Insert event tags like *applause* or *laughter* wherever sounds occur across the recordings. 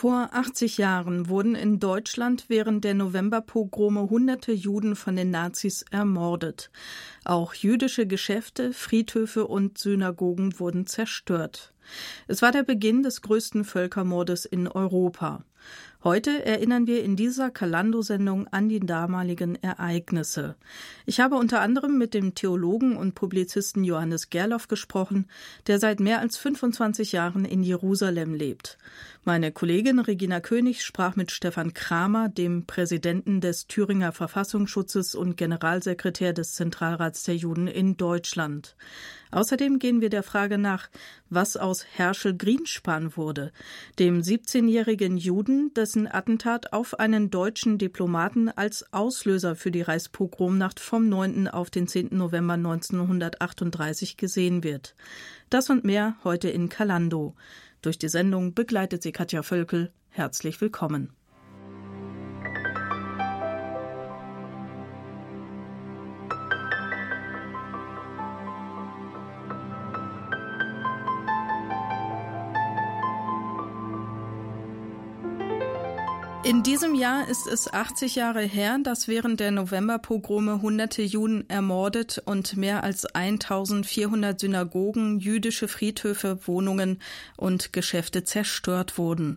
Vor 80 Jahren wurden in Deutschland während der Novemberpogrome hunderte Juden von den Nazis ermordet. Auch jüdische Geschäfte, Friedhöfe und Synagogen wurden zerstört. Es war der Beginn des größten Völkermordes in Europa. Heute erinnern wir in dieser Kalando-Sendung an die damaligen Ereignisse. Ich habe unter anderem mit dem Theologen und Publizisten Johannes Gerloff gesprochen, der seit mehr als 25 Jahren in Jerusalem lebt. Meine Kollegin Regina König sprach mit Stefan Kramer, dem Präsidenten des Thüringer Verfassungsschutzes und Generalsekretär des Zentralrats der Juden in Deutschland. Außerdem gehen wir der Frage nach, was aus Herschel Grinspan wurde, dem 17-jährigen Juden, dessen Attentat auf einen deutschen Diplomaten als Auslöser für die Reichspogromnacht vom 9. auf den 10. November 1938 gesehen wird. Das und mehr heute in Kalando. Durch die Sendung begleitet sie Katja Völkel. Herzlich willkommen. In diesem Jahr ist es 80 Jahre her, dass während der Novemberpogrome hunderte Juden ermordet und mehr als 1400 Synagogen, jüdische Friedhöfe, Wohnungen und Geschäfte zerstört wurden.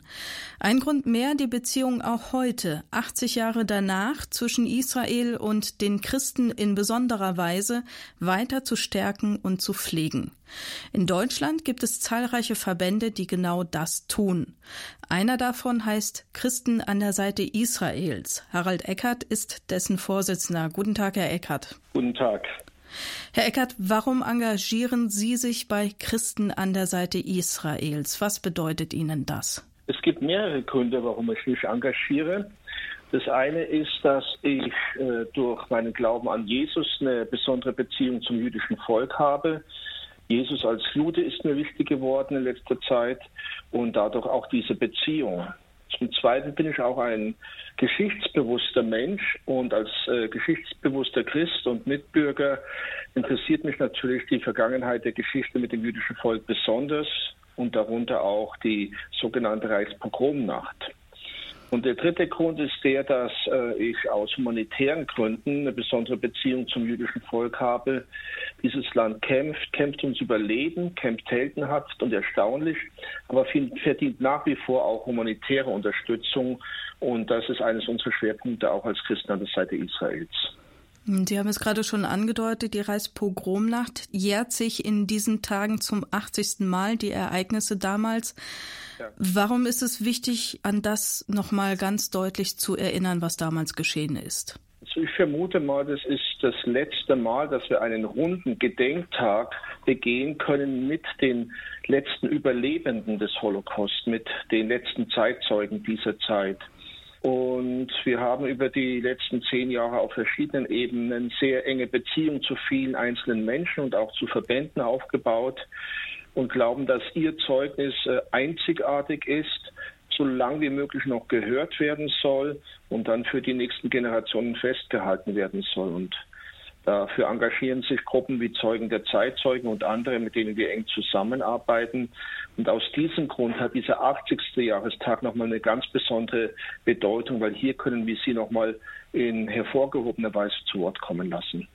Ein Grund mehr, die Beziehung auch heute, 80 Jahre danach, zwischen Israel und den Christen in besonderer Weise weiter zu stärken und zu pflegen. In Deutschland gibt es zahlreiche Verbände, die genau das tun. Einer davon heißt Christen an der Seite Israels. Harald Eckert ist dessen Vorsitzender. Guten Tag, Herr Eckert. Guten Tag. Herr Eckert, warum engagieren Sie sich bei Christen an der Seite Israels? Was bedeutet Ihnen das? Es gibt mehrere Gründe, warum ich mich engagiere. Das eine ist, dass ich äh, durch meinen Glauben an Jesus eine besondere Beziehung zum jüdischen Volk habe. Jesus als Jude ist mir wichtig geworden in letzter Zeit und dadurch auch diese Beziehung. Zum Zweiten bin ich auch ein geschichtsbewusster Mensch und als äh, geschichtsbewusster Christ und Mitbürger interessiert mich natürlich die Vergangenheit der Geschichte mit dem jüdischen Volk besonders und darunter auch die sogenannte Reichspogromnacht. Und der dritte Grund ist der, dass äh, ich aus humanitären Gründen eine besondere Beziehung zum jüdischen Volk habe. Dieses Land kämpft, kämpft ums Überleben, kämpft heldenhaft und erstaunlich, aber verdient nach wie vor auch humanitäre Unterstützung. Und das ist eines unserer Schwerpunkte auch als Christen an der Seite Israels. Sie haben es gerade schon angedeutet, die Reichspogromnacht jährt sich in diesen Tagen zum 80. Mal, die Ereignisse damals. Ja. Warum ist es wichtig, an das nochmal ganz deutlich zu erinnern, was damals geschehen ist? Also ich vermute mal, das ist das letzte Mal, dass wir einen runden Gedenktag begehen können mit den letzten Überlebenden des Holocaust, mit den letzten Zeitzeugen dieser Zeit. Und wir haben über die letzten zehn Jahre auf verschiedenen Ebenen sehr enge Beziehungen zu vielen einzelnen Menschen und auch zu Verbänden aufgebaut und glauben, dass ihr Zeugnis äh, einzigartig ist, so lang wie möglich noch gehört werden soll und dann für die nächsten Generationen festgehalten werden soll. Und Dafür engagieren sich Gruppen wie Zeugen der Zeitzeugen und andere, mit denen wir eng zusammenarbeiten. Und aus diesem Grund hat dieser 80. Jahrestag nochmal eine ganz besondere Bedeutung, weil hier können wir Sie nochmal in hervorgehobener Weise zu Wort kommen lassen.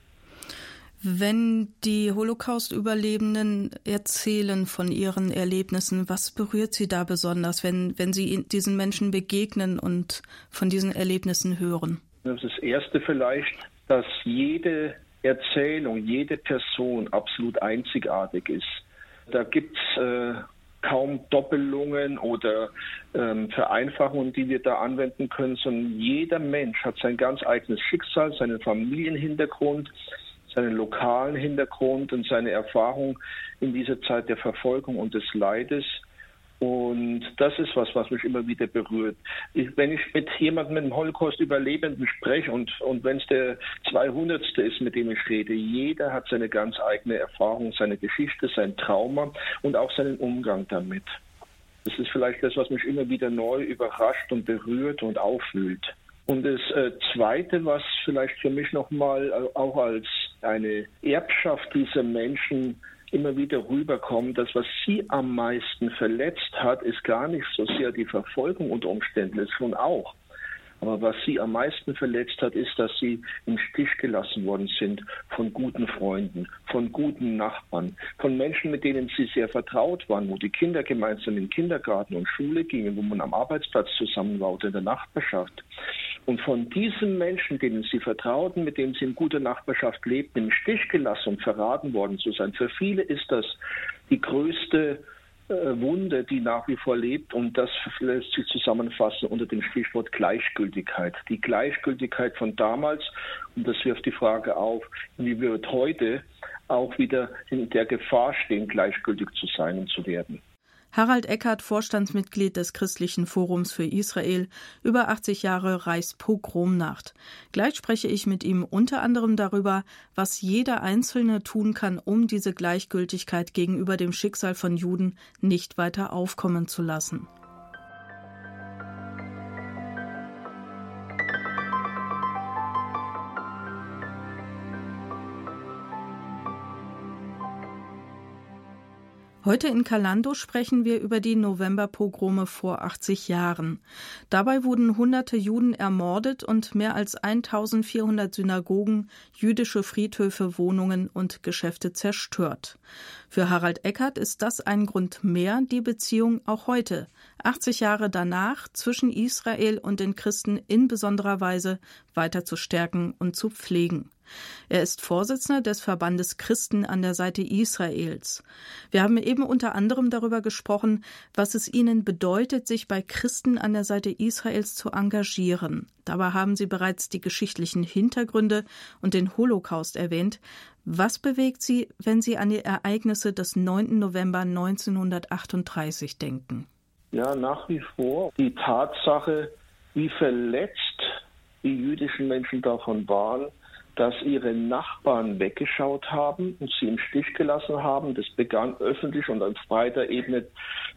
Wenn die Holocaust-Überlebenden erzählen von ihren Erlebnissen, was berührt Sie da besonders, wenn, wenn Sie diesen Menschen begegnen und von diesen Erlebnissen hören? Das ist das Erste vielleicht, dass jede Erzählung, jede Person absolut einzigartig ist. Da gibt es äh, kaum Doppelungen oder ähm, Vereinfachungen, die wir da anwenden können, sondern jeder Mensch hat sein ganz eigenes Schicksal, seinen Familienhintergrund, seinen lokalen Hintergrund und seine Erfahrung in dieser Zeit der Verfolgung und des Leides. Und das ist was, was mich immer wieder berührt. Ich, wenn ich mit jemandem mit einem Holocaust-Überlebenden spreche und, und wenn es der 200. ist, mit dem ich rede, jeder hat seine ganz eigene Erfahrung, seine Geschichte, sein Trauma und auch seinen Umgang damit. Das ist vielleicht das, was mich immer wieder neu überrascht und berührt und aufwühlt. Und das äh, Zweite, was vielleicht für mich nochmal äh, auch als eine Erbschaft dieser Menschen immer wieder rüberkommt, dass was sie am meisten verletzt hat, ist gar nicht so sehr die Verfolgung unter Umständen, ist schon auch. Aber was sie am meisten verletzt hat, ist, dass sie im Stich gelassen worden sind von guten Freunden, von guten Nachbarn, von Menschen, mit denen sie sehr vertraut waren, wo die Kinder gemeinsam in Kindergarten und Schule gingen, wo man am Arbeitsplatz zusammen war oder in der Nachbarschaft. Und von diesen Menschen, denen sie vertrauten, mit denen sie in guter Nachbarschaft lebten, im Stich gelassen und verraten worden zu sein. Für viele ist das die größte Wunde, die nach wie vor lebt. Und das lässt sich zusammenfassen unter dem Stichwort Gleichgültigkeit. Die Gleichgültigkeit von damals. Und das wirft die Frage auf, wie wird heute auch wieder in der Gefahr stehen, gleichgültig zu sein und zu werden. Harald Eckert, Vorstandsmitglied des Christlichen Forums für Israel, über 80 Jahre Reichspogromnacht. Gleich spreche ich mit ihm unter anderem darüber, was jeder Einzelne tun kann, um diese Gleichgültigkeit gegenüber dem Schicksal von Juden nicht weiter aufkommen zu lassen. Heute in Kalando sprechen wir über die Novemberpogrome vor 80 Jahren. Dabei wurden hunderte Juden ermordet und mehr als 1400 Synagogen, jüdische Friedhöfe, Wohnungen und Geschäfte zerstört. Für Harald Eckert ist das ein Grund mehr, die Beziehung auch heute, 80 Jahre danach, zwischen Israel und den Christen in besonderer Weise weiter zu stärken und zu pflegen. Er ist Vorsitzender des Verbandes Christen an der Seite Israels. Wir haben eben unter anderem darüber gesprochen, was es ihnen bedeutet, sich bei Christen an der Seite Israels zu engagieren. Dabei haben Sie bereits die geschichtlichen Hintergründe und den Holocaust erwähnt. Was bewegt Sie, wenn Sie an die Ereignisse des 9. November 1938 denken? Ja, nach wie vor die Tatsache, wie verletzt die jüdischen Menschen davon waren, dass ihre Nachbarn weggeschaut haben und sie im Stich gelassen haben. Das begann öffentlich und auf breiter Ebene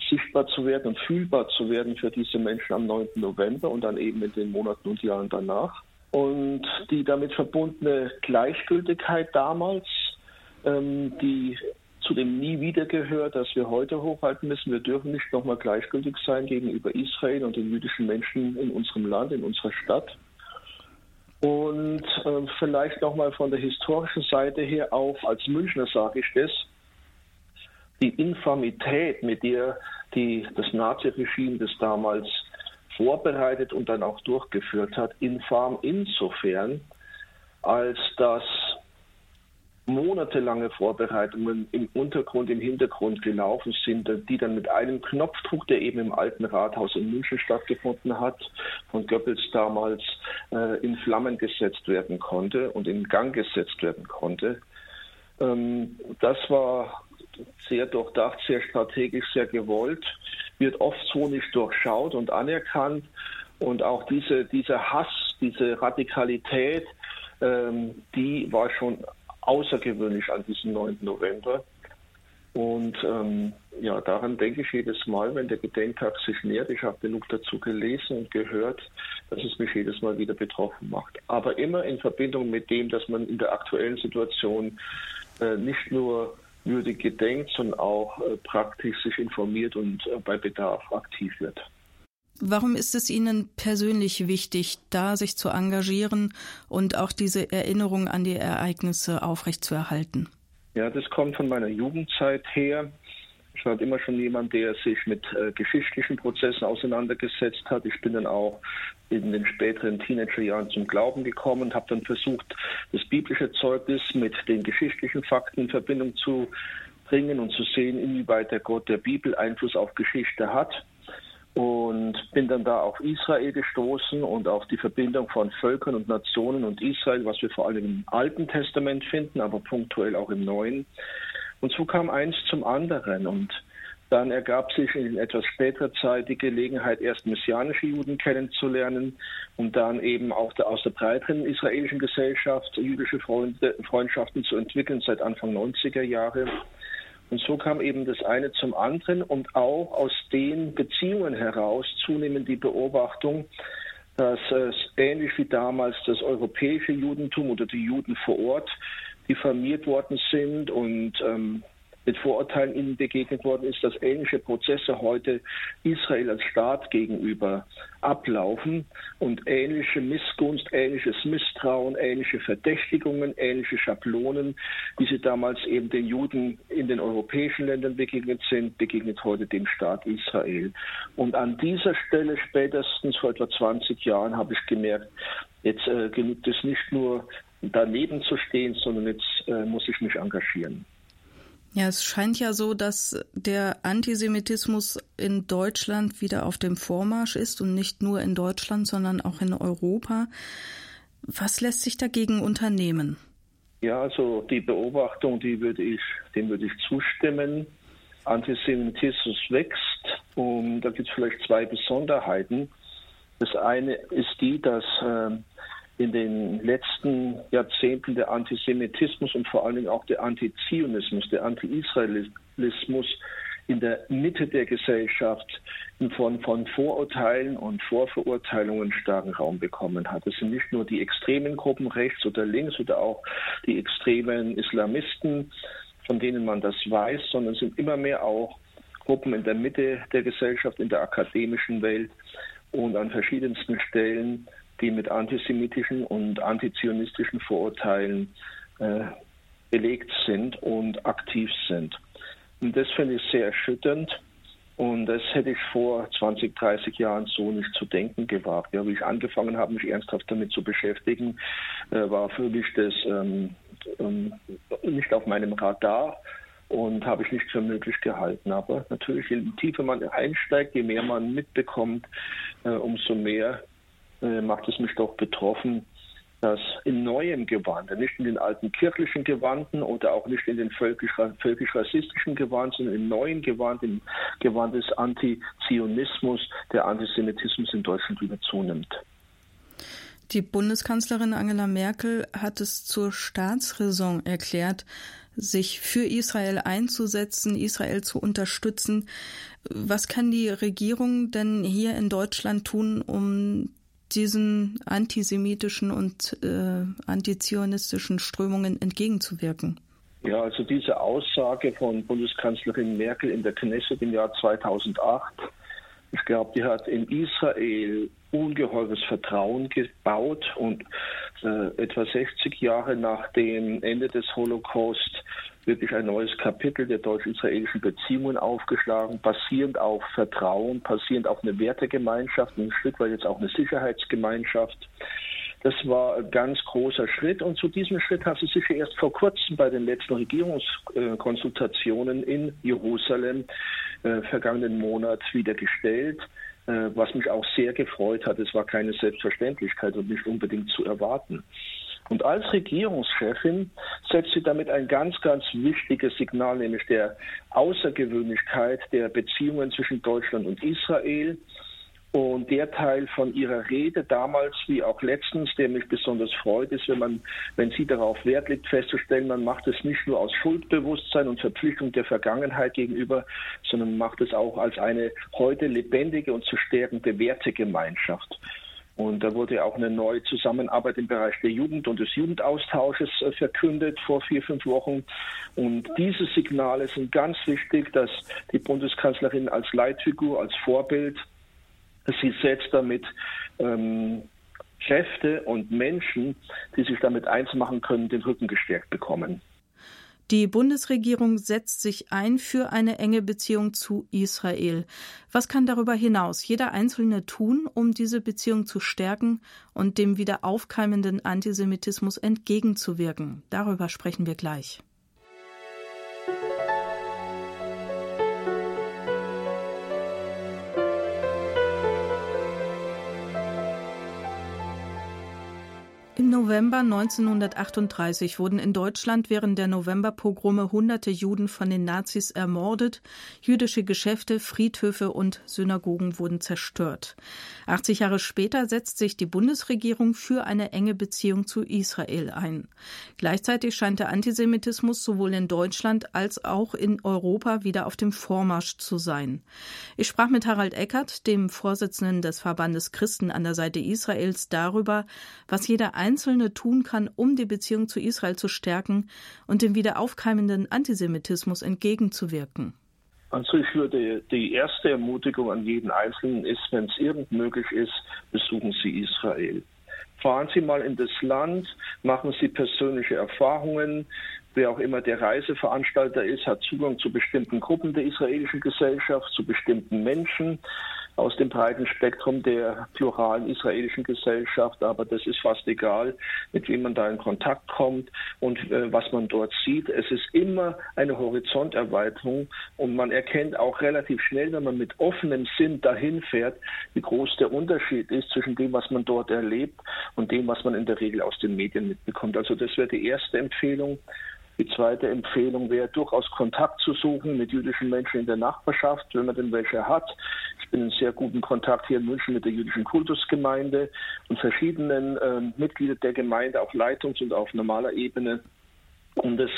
sichtbar zu werden und fühlbar zu werden für diese Menschen am 9. November und dann eben in den Monaten und Jahren danach. Und die damit verbundene Gleichgültigkeit damals, ähm, die zu dem Nie wieder gehört, das wir heute hochhalten müssen. Wir dürfen nicht nochmal gleichgültig sein gegenüber Israel und den jüdischen Menschen in unserem Land, in unserer Stadt. Und äh, vielleicht nochmal von der historischen Seite her auch, als Münchner sage ich das, die Infamität, mit der die, das Naziregime das damals vorbereitet und dann auch durchgeführt hat, infam insofern, als dass monatelange Vorbereitungen im Untergrund, im Hintergrund gelaufen sind, die dann mit einem Knopfdruck, der eben im alten Rathaus in München stattgefunden hat, von Goebbels damals äh, in Flammen gesetzt werden konnte und in Gang gesetzt werden konnte. Ähm, das war sehr durchdacht, sehr strategisch, sehr gewollt, wird oft so nicht durchschaut und anerkannt. Und auch diese, dieser Hass, diese Radikalität, ähm, die war schon außergewöhnlich an diesem 9. November. Und ähm, ja, daran denke ich jedes Mal, wenn der Gedenktag sich nähert. Ich habe genug dazu gelesen und gehört, dass es mich jedes Mal wieder betroffen macht. Aber immer in Verbindung mit dem, dass man in der aktuellen Situation äh, nicht nur würdig gedenkt, sondern auch äh, praktisch sich informiert und äh, bei Bedarf aktiv wird. Warum ist es Ihnen persönlich wichtig, da sich zu engagieren und auch diese Erinnerung an die Ereignisse aufrechtzuerhalten? Ja, das kommt von meiner Jugendzeit her. Ich war immer schon jemand, der sich mit äh, geschichtlichen Prozessen auseinandergesetzt hat. Ich bin dann auch in den späteren Teenagerjahren zum Glauben gekommen und habe dann versucht, das biblische Zeugnis mit den geschichtlichen Fakten in Verbindung zu bringen und zu sehen, inwieweit der Gott der Bibel Einfluss auf Geschichte hat und bin dann da auf Israel gestoßen und auf die Verbindung von Völkern und Nationen und Israel, was wir vor allem im Alten Testament finden, aber punktuell auch im Neuen. Und so kam eins zum anderen und dann ergab sich in etwas späterer Zeit die Gelegenheit, erst messianische Juden kennenzulernen und dann eben auch aus der breiteren israelischen Gesellschaft jüdische Freunde, Freundschaften zu entwickeln seit Anfang 90er Jahre. Und so kam eben das eine zum anderen und auch aus den Beziehungen heraus zunehmend die Beobachtung, dass es ähnlich wie damals das europäische Judentum oder die Juden vor Ort diffamiert worden sind und ähm, mit Vorurteilen ihnen begegnet worden ist, dass ähnliche Prozesse heute Israel als Staat gegenüber ablaufen und ähnliche Missgunst, ähnliches Misstrauen, ähnliche Verdächtigungen, ähnliche Schablonen, wie sie damals eben den Juden in den europäischen Ländern begegnet sind, begegnet heute dem Staat Israel. Und an dieser Stelle spätestens vor etwa 20 Jahren habe ich gemerkt, jetzt äh, genügt es nicht nur daneben zu stehen, sondern jetzt äh, muss ich mich engagieren. Ja, es scheint ja so, dass der Antisemitismus in Deutschland wieder auf dem Vormarsch ist und nicht nur in Deutschland, sondern auch in Europa. Was lässt sich dagegen unternehmen? Ja, also die Beobachtung, die würde ich, dem würde ich zustimmen. Antisemitismus wächst und da gibt es vielleicht zwei Besonderheiten. Das eine ist die, dass äh, in den letzten Jahrzehnten der Antisemitismus und vor allen Dingen auch der Antizionismus, der Anti-Israelismus in der Mitte der Gesellschaft in Form von Vorurteilen und Vorverurteilungen starken Raum bekommen hat. Es sind nicht nur die extremen Gruppen rechts oder links oder auch die extremen Islamisten, von denen man das weiß, sondern es sind immer mehr auch Gruppen in der Mitte der Gesellschaft, in der akademischen Welt und an verschiedensten Stellen die mit antisemitischen und antizionistischen Vorurteilen äh, belegt sind und aktiv sind. Und das finde ich sehr erschütternd. Und das hätte ich vor 20, 30 Jahren so nicht zu denken gewagt. Ja, wie ich angefangen habe, mich ernsthaft damit zu beschäftigen, äh, war für mich das ähm, ähm, nicht auf meinem Radar und habe ich nicht für möglich gehalten. Aber natürlich, je tiefer man einsteigt, je mehr man mitbekommt, äh, umso mehr äh, macht es mich doch betroffen, dass in neuem Gewand, nicht in den alten kirchlichen Gewanden oder auch nicht in den völkisch-rassistischen Gewand, sondern im neuen Gewand, im Gewand des Antizionismus, der Antisemitismus in Deutschland wieder zunimmt. Die Bundeskanzlerin Angela Merkel hat es zur Staatsräson erklärt, sich für Israel einzusetzen, Israel zu unterstützen. Was kann die Regierung denn hier in Deutschland tun, um diesen antisemitischen und äh, antizionistischen Strömungen entgegenzuwirken? Ja, also diese Aussage von Bundeskanzlerin Merkel in der Knesset im Jahr 2008, ich glaube, die hat in Israel ungeheures Vertrauen gebaut und äh, etwa 60 Jahre nach dem Ende des Holocaust wirklich ein neues Kapitel der deutsch-israelischen Beziehungen aufgeschlagen, basierend auf Vertrauen, basierend auf eine Wertegemeinschaft, ein Stück weit jetzt auch eine Sicherheitsgemeinschaft. Das war ein ganz großer Schritt und zu diesem Schritt hat sie sich erst vor kurzem bei den letzten Regierungskonsultationen in Jerusalem äh, vergangenen Monat wieder gestellt äh, was mich auch sehr gefreut hat. Es war keine Selbstverständlichkeit und nicht unbedingt zu erwarten. Und als Regierungschefin setzt sie damit ein ganz, ganz wichtiges Signal, nämlich der Außergewöhnlichkeit der Beziehungen zwischen Deutschland und Israel. Und der Teil von ihrer Rede damals wie auch letztens, der mich besonders freut, ist, wenn man, wenn sie darauf Wert legt, festzustellen, man macht es nicht nur aus Schuldbewusstsein und Verpflichtung der Vergangenheit gegenüber, sondern macht es auch als eine heute lebendige und zu stärkende Wertegemeinschaft. Und da wurde auch eine neue Zusammenarbeit im Bereich der Jugend und des Jugendaustausches äh, verkündet vor vier, fünf Wochen. Und diese Signale sind ganz wichtig, dass die Bundeskanzlerin als Leitfigur, als Vorbild, sie setzt damit ähm, Kräfte und Menschen, die sich damit eins machen können, den Rücken gestärkt bekommen. Die Bundesregierung setzt sich ein für eine enge Beziehung zu Israel. Was kann darüber hinaus jeder Einzelne tun, um diese Beziehung zu stärken und dem wieder aufkeimenden Antisemitismus entgegenzuwirken? Darüber sprechen wir gleich. November 1938 wurden in Deutschland während der Novemberpogrome hunderte Juden von den Nazis ermordet, jüdische Geschäfte, Friedhöfe und Synagogen wurden zerstört. 80 Jahre später setzt sich die Bundesregierung für eine enge Beziehung zu Israel ein. Gleichzeitig scheint der Antisemitismus sowohl in Deutschland als auch in Europa wieder auf dem Vormarsch zu sein. Ich sprach mit Harald Eckert, dem Vorsitzenden des Verbandes Christen an der Seite Israels, darüber, was jeder Einzelne Einzelne tun kann, um die Beziehung zu Israel zu stärken und dem wieder aufkeimenden Antisemitismus entgegenzuwirken? Also ich würde die erste Ermutigung an jeden Einzelnen ist, wenn es irgend möglich ist, besuchen Sie Israel. Fahren Sie mal in das Land, machen Sie persönliche Erfahrungen. Wer auch immer der Reiseveranstalter ist, hat Zugang zu bestimmten Gruppen der israelischen Gesellschaft, zu bestimmten Menschen aus dem breiten Spektrum der pluralen israelischen Gesellschaft, aber das ist fast egal, mit wem man da in Kontakt kommt und äh, was man dort sieht. Es ist immer eine Horizonterweiterung und man erkennt auch relativ schnell, wenn man mit offenem Sinn dahin fährt, wie groß der Unterschied ist zwischen dem, was man dort erlebt und dem, was man in der Regel aus den Medien mitbekommt. Also das wäre die erste Empfehlung. Die zweite Empfehlung wäre durchaus Kontakt zu suchen mit jüdischen Menschen in der Nachbarschaft, wenn man denn welche hat. Ich bin in sehr guten Kontakt hier in München mit der jüdischen Kultusgemeinde und verschiedenen äh, Mitgliedern der Gemeinde auf Leitungs- und auf normaler Ebene. Und es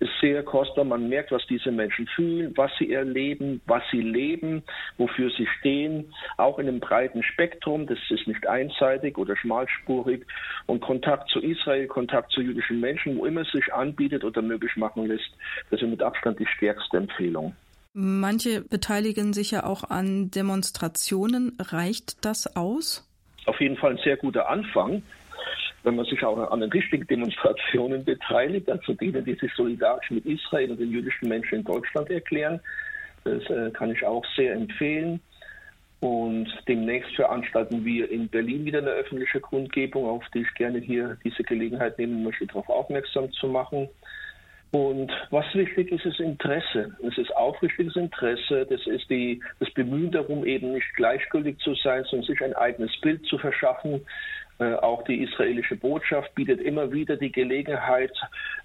ist sehr kostbar. Man merkt, was diese Menschen fühlen, was sie erleben, was sie leben, wofür sie stehen. Auch in einem breiten Spektrum. Das ist nicht einseitig oder schmalspurig. Und Kontakt zu Israel, Kontakt zu jüdischen Menschen, wo immer es sich anbietet oder möglich machen lässt, das ist mit Abstand die stärkste Empfehlung. Manche beteiligen sich ja auch an Demonstrationen. Reicht das aus? Auf jeden Fall ein sehr guter Anfang wenn man sich auch an den richtigen Demonstrationen beteiligt, also denen, die sich solidarisch mit Israel und den jüdischen Menschen in Deutschland erklären. Das äh, kann ich auch sehr empfehlen. Und demnächst veranstalten wir in Berlin wieder eine öffentliche Kundgebung, auf die ich gerne hier diese Gelegenheit nehmen möchte, darauf aufmerksam zu machen. Und was wichtig ist, ist Interesse. Es ist aufrichtiges Interesse. Das ist die, das Bemühen darum, eben nicht gleichgültig zu sein, sondern sich ein eigenes Bild zu verschaffen auch die israelische Botschaft bietet immer wieder die Gelegenheit,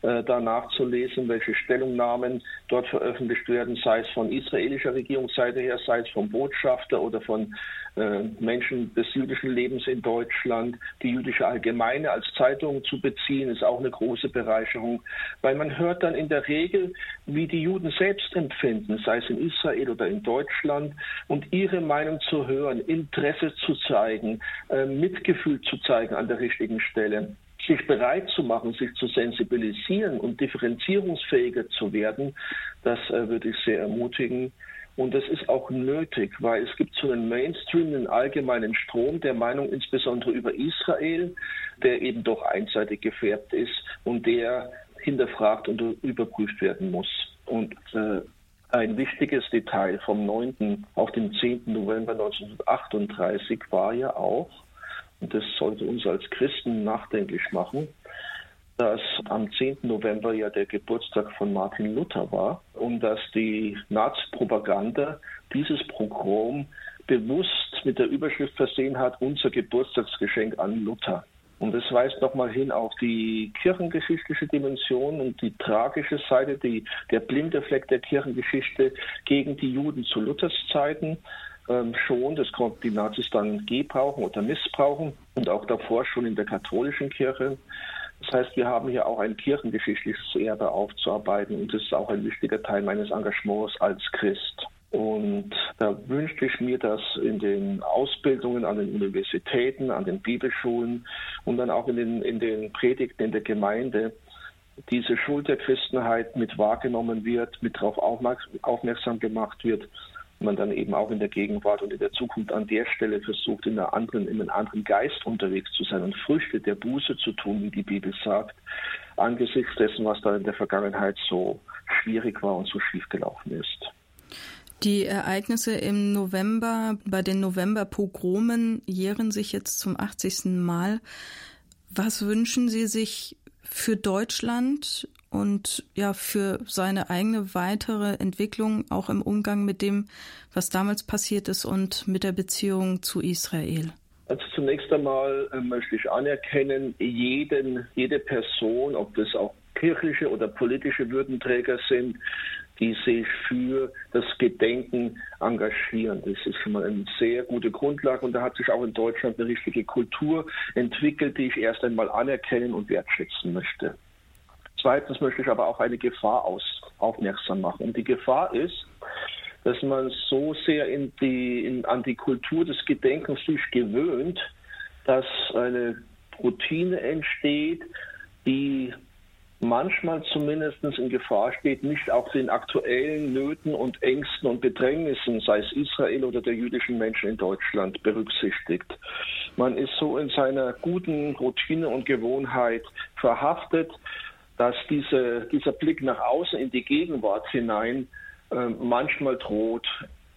äh, danach zu lesen, welche Stellungnahmen dort veröffentlicht werden, sei es von israelischer Regierungsseite her, sei es vom Botschafter oder von äh, Menschen des jüdischen Lebens in Deutschland. Die jüdische Allgemeine als Zeitung zu beziehen, ist auch eine große Bereicherung, weil man hört dann in der Regel, wie die Juden selbst empfinden, sei es in Israel oder in Deutschland, und ihre Meinung zu hören, Interesse zu zeigen, Mitgefühl zu zeigen an der richtigen Stelle sich bereit zu machen, sich zu sensibilisieren und differenzierungsfähiger zu werden, das äh, würde ich sehr ermutigen. Und das ist auch nötig, weil es gibt so einen Mainstream, einen allgemeinen Strom der Meinung, insbesondere über Israel, der eben doch einseitig gefärbt ist und der hinterfragt und überprüft werden muss. Und äh, ein wichtiges Detail vom 9. auf den 10. November 1938 war ja auch, und das sollte uns als Christen nachdenklich machen, dass am 10. November ja der Geburtstag von Martin Luther war und dass die Nazi-Propaganda dieses Programm bewusst mit der Überschrift versehen hat, unser Geburtstagsgeschenk an Luther. Und das weist nochmal hin auf die kirchengeschichtliche Dimension und die tragische Seite, die, der blinde Fleck der Kirchengeschichte gegen die Juden zu Luthers Zeiten ähm, schon. Das konnten die Nazis dann gebrauchen oder missbrauchen und auch davor schon in der katholischen Kirche. Das heißt, wir haben hier auch ein kirchengeschichtliches Erbe aufzuarbeiten und das ist auch ein wichtiger Teil meines Engagements als Christ. Und da wünschte ich mir, dass in den Ausbildungen an den Universitäten, an den Bibelschulen und dann auch in den, in den Predigten in der Gemeinde diese Schuld der Christenheit mit wahrgenommen wird, mit darauf aufmerksam gemacht wird man dann eben auch in der Gegenwart und in der Zukunft an der Stelle versucht, in, einer anderen, in einem anderen Geist unterwegs zu sein und Früchte der Buße zu tun, wie die Bibel sagt, angesichts dessen, was da in der Vergangenheit so schwierig war und so schief gelaufen ist. Die Ereignisse im November bei den November-Pogromen jähren sich jetzt zum 80. Mal. Was wünschen Sie sich für Deutschland und ja für seine eigene weitere Entwicklung auch im Umgang mit dem, was damals passiert ist und mit der Beziehung zu Israel? Also zunächst einmal äh, möchte ich anerkennen, jeden, jede Person, ob das auch kirchliche oder politische Würdenträger sind, die sich für das Gedenken engagieren. Das ist schon mal eine sehr gute Grundlage und da hat sich auch in Deutschland eine richtige Kultur entwickelt, die ich erst einmal anerkennen und wertschätzen möchte. Zweitens möchte ich aber auch eine Gefahr aus, aufmerksam machen. Und die Gefahr ist, dass man so sehr in die, in, an die Kultur des Gedenkens sich gewöhnt, dass eine Routine entsteht, die manchmal zumindest in Gefahr steht, nicht auch den aktuellen Nöten und Ängsten und Bedrängnissen, sei es Israel oder der jüdischen Menschen in Deutschland, berücksichtigt. Man ist so in seiner guten Routine und Gewohnheit verhaftet, dass diese, dieser Blick nach außen in die Gegenwart hinein äh, manchmal droht,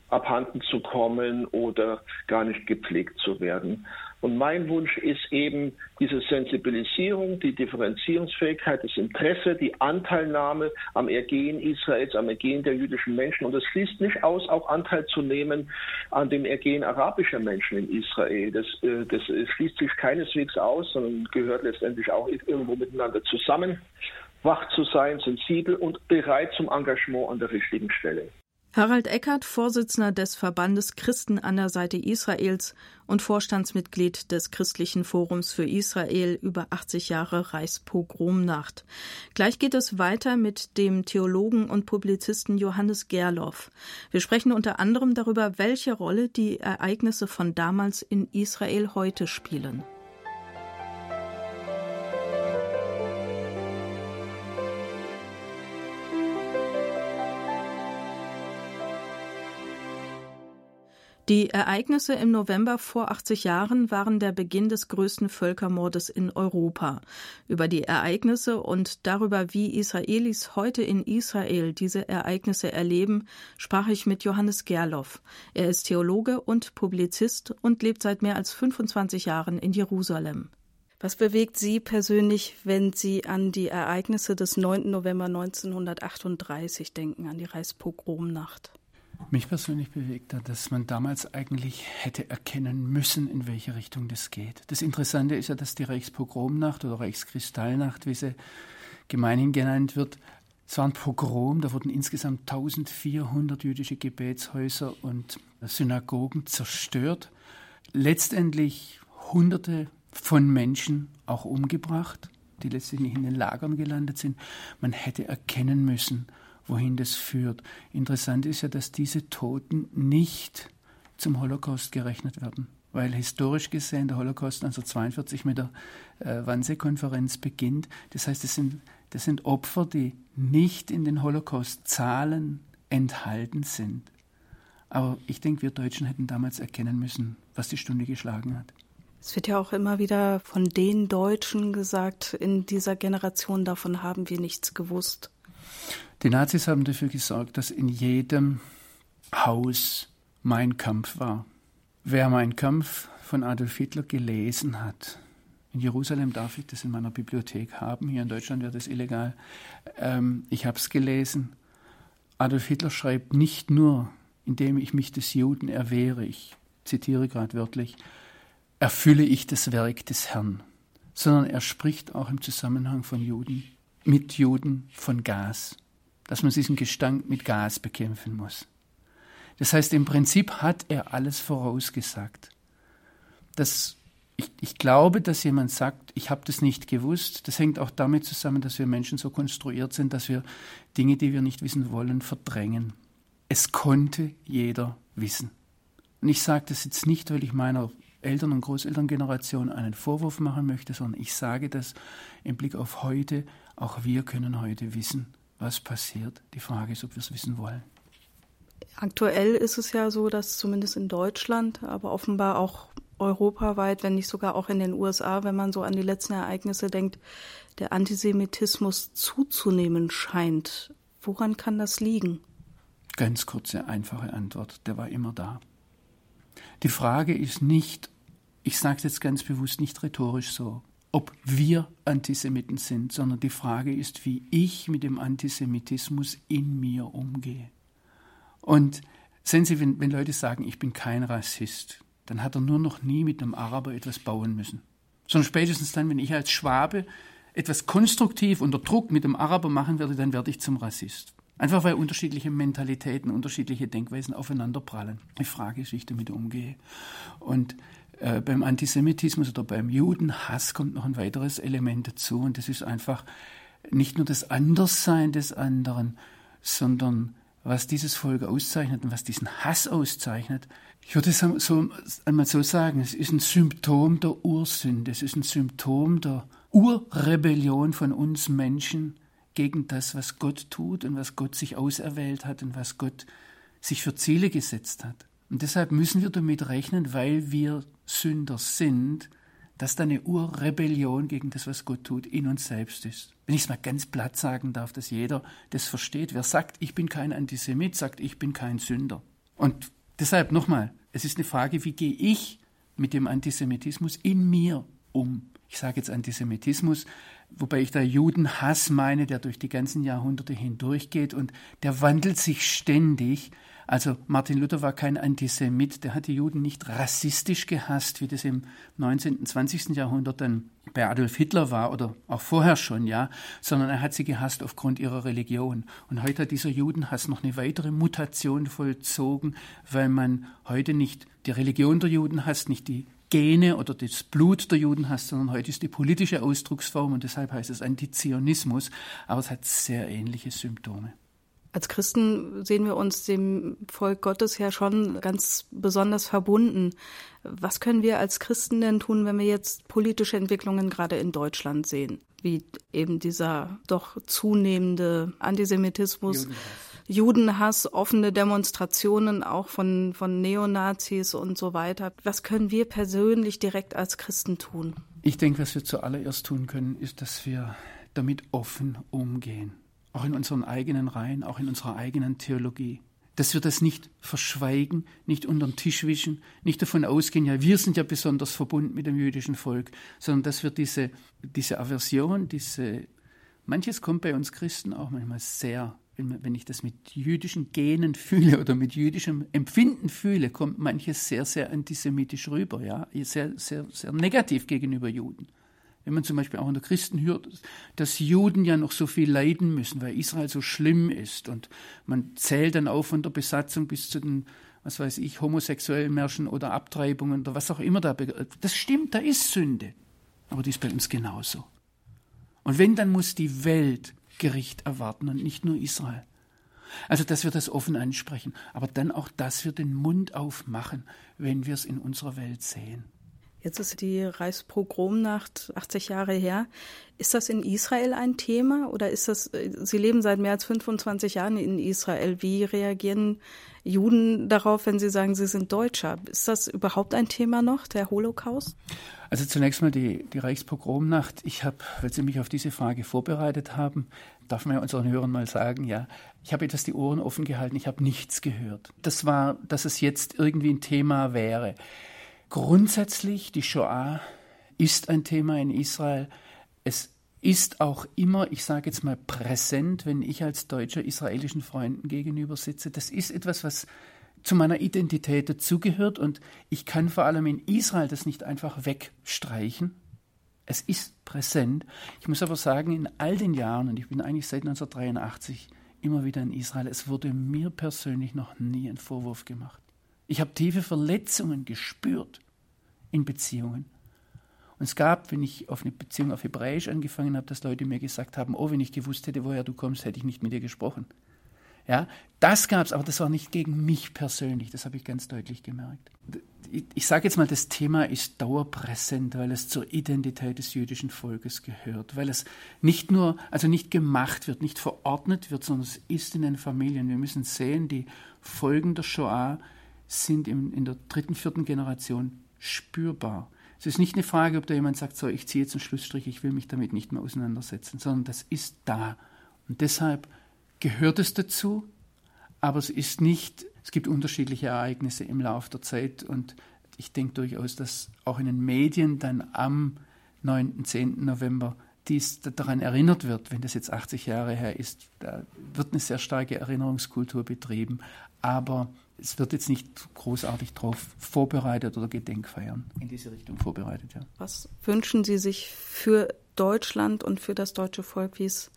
abhanden zu kommen oder gar nicht gepflegt zu werden. Und mein Wunsch ist eben diese Sensibilisierung, die Differenzierungsfähigkeit, das Interesse, die Anteilnahme am Ergehen Israels, am Ergehen der jüdischen Menschen. Und das schließt nicht aus, auch Anteil zu nehmen an dem Ergehen arabischer Menschen in Israel. Das, äh, das schließt sich keineswegs aus, sondern gehört letztendlich auch irgendwo miteinander zusammen wach zu sein, sensibel und bereit zum Engagement an der richtigen Stelle. Harald Eckert, Vorsitzender des Verbandes Christen an der Seite Israels und Vorstandsmitglied des Christlichen Forums für Israel über 80 Jahre Reichspogromnacht. Gleich geht es weiter mit dem Theologen und Publizisten Johannes Gerloff. Wir sprechen unter anderem darüber, welche Rolle die Ereignisse von damals in Israel heute spielen. Die Ereignisse im November vor 80 Jahren waren der Beginn des größten Völkermordes in Europa. Über die Ereignisse und darüber, wie Israelis heute in Israel diese Ereignisse erleben, sprach ich mit Johannes Gerloff. Er ist Theologe und Publizist und lebt seit mehr als 25 Jahren in Jerusalem. Was bewegt Sie persönlich, wenn Sie an die Ereignisse des 9. November 1938 denken, an die Reichspogromnacht? Mich persönlich bewegt hat, dass man damals eigentlich hätte erkennen müssen, in welche Richtung das geht. Das Interessante ist ja, dass die Reichspogromnacht oder Reichskristallnacht, wie sie gemeinhin genannt wird, es war ein Pogrom, da wurden insgesamt 1400 jüdische Gebetshäuser und Synagogen zerstört. Letztendlich Hunderte von Menschen auch umgebracht, die letztendlich in den Lagern gelandet sind. Man hätte erkennen müssen, wohin das führt. Interessant ist ja, dass diese Toten nicht zum Holocaust gerechnet werden, weil historisch gesehen der Holocaust 1942 mit der äh, Wannsee-Konferenz beginnt. Das heißt, das sind, das sind Opfer, die nicht in den Holocaust-Zahlen enthalten sind. Aber ich denke, wir Deutschen hätten damals erkennen müssen, was die Stunde geschlagen hat. Es wird ja auch immer wieder von den Deutschen gesagt, in dieser Generation davon haben wir nichts gewusst. Die Nazis haben dafür gesorgt, dass in jedem Haus Mein Kampf war. Wer Mein Kampf von Adolf Hitler gelesen hat, in Jerusalem darf ich das in meiner Bibliothek haben, hier in Deutschland wird das illegal. Ähm, ich habe es gelesen. Adolf Hitler schreibt nicht nur, indem ich mich des Juden erwehre, ich zitiere gerade wörtlich, erfülle ich das Werk des Herrn, sondern er spricht auch im Zusammenhang von Juden, mit Juden von Gas dass man diesen Gestank mit Gas bekämpfen muss. Das heißt, im Prinzip hat er alles vorausgesagt. Das, ich, ich glaube, dass jemand sagt, ich habe das nicht gewusst. Das hängt auch damit zusammen, dass wir Menschen so konstruiert sind, dass wir Dinge, die wir nicht wissen wollen, verdrängen. Es konnte jeder wissen. Und ich sage das jetzt nicht, weil ich meiner Eltern- und Großelterngeneration einen Vorwurf machen möchte, sondern ich sage das im Blick auf heute. Auch wir können heute wissen, was passiert. Die Frage ist, ob wir es wissen wollen. Aktuell ist es ja so, dass zumindest in Deutschland, aber offenbar auch europaweit, wenn nicht sogar auch in den USA, wenn man so an die letzten Ereignisse denkt, der Antisemitismus zuzunehmen scheint. Woran kann das liegen? Ganz kurze, einfache Antwort. Der war immer da. Die Frage ist nicht, ich sage es jetzt ganz bewusst nicht rhetorisch so, ob wir Antisemiten sind, sondern die Frage ist, wie ich mit dem Antisemitismus in mir umgehe. Und sehen Sie, wenn, wenn Leute sagen, ich bin kein Rassist, dann hat er nur noch nie mit einem Araber etwas bauen müssen. Sondern spätestens dann, wenn ich als Schwabe etwas konstruktiv unter Druck mit dem Araber machen werde, dann werde ich zum Rassist. Einfach weil unterschiedliche Mentalitäten, unterschiedliche Denkweisen aufeinanderprallen. Die Frage ist, wie ich damit umgehe. Und äh, beim Antisemitismus oder beim Judenhass kommt noch ein weiteres Element dazu und das ist einfach nicht nur das Anderssein des anderen, sondern was dieses Volk auszeichnet und was diesen Hass auszeichnet, ich würde es so, einmal so sagen, es ist ein Symptom der Ursünde, es ist ein Symptom der Urrebellion von uns Menschen gegen das, was Gott tut und was Gott sich auserwählt hat und was Gott sich für Ziele gesetzt hat. Und deshalb müssen wir damit rechnen, weil wir Sünder sind, dass da eine Urrebellion gegen das, was Gott tut, in uns selbst ist. Wenn ich es mal ganz platt sagen darf, dass jeder das versteht. Wer sagt, ich bin kein Antisemit, sagt, ich bin kein Sünder. Und deshalb nochmal, es ist eine Frage, wie gehe ich mit dem Antisemitismus in mir um? Ich sage jetzt Antisemitismus, wobei ich da Judenhass meine, der durch die ganzen Jahrhunderte hindurchgeht und der wandelt sich ständig. Also Martin Luther war kein Antisemit, der hat die Juden nicht rassistisch gehasst, wie das im 19. und 20. Jahrhundert dann bei Adolf Hitler war oder auch vorher schon, ja, sondern er hat sie gehasst aufgrund ihrer Religion. Und heute hat dieser Judenhass noch eine weitere Mutation vollzogen, weil man heute nicht die Religion der Juden hasst, nicht die Gene oder das Blut der Juden hasst, sondern heute ist die politische Ausdrucksform und deshalb heißt es Antizionismus, aber es hat sehr ähnliche Symptome. Als Christen sehen wir uns dem Volk Gottes ja schon ganz besonders verbunden. Was können wir als Christen denn tun, wenn wir jetzt politische Entwicklungen gerade in Deutschland sehen? Wie eben dieser doch zunehmende Antisemitismus, Judenhass, Judenhass offene Demonstrationen auch von, von Neonazis und so weiter. Was können wir persönlich direkt als Christen tun? Ich denke, was wir zuallererst tun können, ist, dass wir damit offen umgehen auch in unseren eigenen Reihen, auch in unserer eigenen Theologie. Dass wir das nicht verschweigen, nicht unter den Tisch wischen, nicht davon ausgehen, ja, wir sind ja besonders verbunden mit dem jüdischen Volk, sondern dass wir diese, diese Aversion, diese, manches kommt bei uns Christen auch manchmal sehr, wenn, ich das mit jüdischen Genen fühle oder mit jüdischem Empfinden fühle, kommt manches sehr, sehr antisemitisch rüber, ja, sehr, sehr, sehr negativ gegenüber Juden. Wenn man zum Beispiel auch unter Christen hört, dass Juden ja noch so viel leiden müssen, weil Israel so schlimm ist. Und man zählt dann auf von der Besatzung bis zu den, was weiß ich, homosexuellen Märschen oder Abtreibungen oder was auch immer da. Das stimmt, da ist Sünde. Aber die ist bei uns genauso. Und wenn, dann muss die Welt Gericht erwarten und nicht nur Israel. Also, dass wir das offen ansprechen, aber dann auch, dass wir den Mund aufmachen, wenn wir es in unserer Welt sehen. Jetzt ist die Reichspogromnacht 80 Jahre her. Ist das in Israel ein Thema oder ist das, Sie leben seit mehr als 25 Jahren in Israel. Wie reagieren Juden darauf, wenn sie sagen, sie sind Deutscher? Ist das überhaupt ein Thema noch, der Holocaust? Also zunächst mal die, die Reichspogromnacht. Ich habe, weil Sie mich auf diese Frage vorbereitet haben, darf man ja unseren Hörern mal sagen, ja, ich habe etwas die Ohren offen gehalten, ich habe nichts gehört. Das war, dass es jetzt irgendwie ein Thema wäre. Grundsätzlich, die Shoah ist ein Thema in Israel. Es ist auch immer, ich sage jetzt mal, präsent, wenn ich als Deutscher israelischen Freunden gegenüber sitze. Das ist etwas, was zu meiner Identität dazugehört und ich kann vor allem in Israel das nicht einfach wegstreichen. Es ist präsent. Ich muss aber sagen, in all den Jahren, und ich bin eigentlich seit 1983 immer wieder in Israel, es wurde mir persönlich noch nie ein Vorwurf gemacht. Ich habe tiefe Verletzungen gespürt in Beziehungen. Und es gab, wenn ich auf eine Beziehung auf Hebräisch angefangen habe, dass Leute mir gesagt haben, oh, wenn ich gewusst hätte, woher du kommst, hätte ich nicht mit dir gesprochen. Ja, das gab es, aber das war nicht gegen mich persönlich, das habe ich ganz deutlich gemerkt. Ich, ich sage jetzt mal, das Thema ist dauerpräsent, weil es zur Identität des jüdischen Volkes gehört, weil es nicht nur, also nicht gemacht wird, nicht verordnet wird, sondern es ist in den Familien. Wir müssen sehen, die Folgen der Shoah sind in, in der dritten, vierten Generation spürbar. Es ist nicht eine Frage, ob da jemand sagt, so, ich ziehe jetzt einen Schlussstrich, ich will mich damit nicht mehr auseinandersetzen, sondern das ist da. Und deshalb gehört es dazu, aber es ist nicht, es gibt unterschiedliche Ereignisse im Laufe der Zeit und ich denke durchaus, dass auch in den Medien dann am 9., 10. November dies daran erinnert wird, wenn das jetzt 80 Jahre her ist. Da wird eine sehr starke Erinnerungskultur betrieben, aber es wird jetzt nicht großartig darauf vorbereitet oder Gedenkfeiern in diese Richtung vorbereitet. Ja. Was wünschen Sie sich für Deutschland und für das deutsche Volk, wie es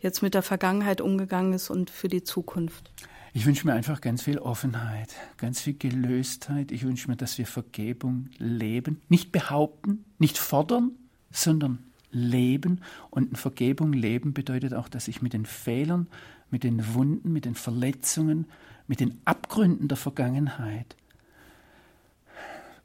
jetzt mit der Vergangenheit umgegangen ist und für die Zukunft? Ich wünsche mir einfach ganz viel Offenheit, ganz viel Gelöstheit. Ich wünsche mir, dass wir Vergebung leben, nicht behaupten, nicht fordern, sondern leben. Und Vergebung leben bedeutet auch, dass ich mit den Fehlern mit den Wunden, mit den Verletzungen, mit den Abgründen der Vergangenheit.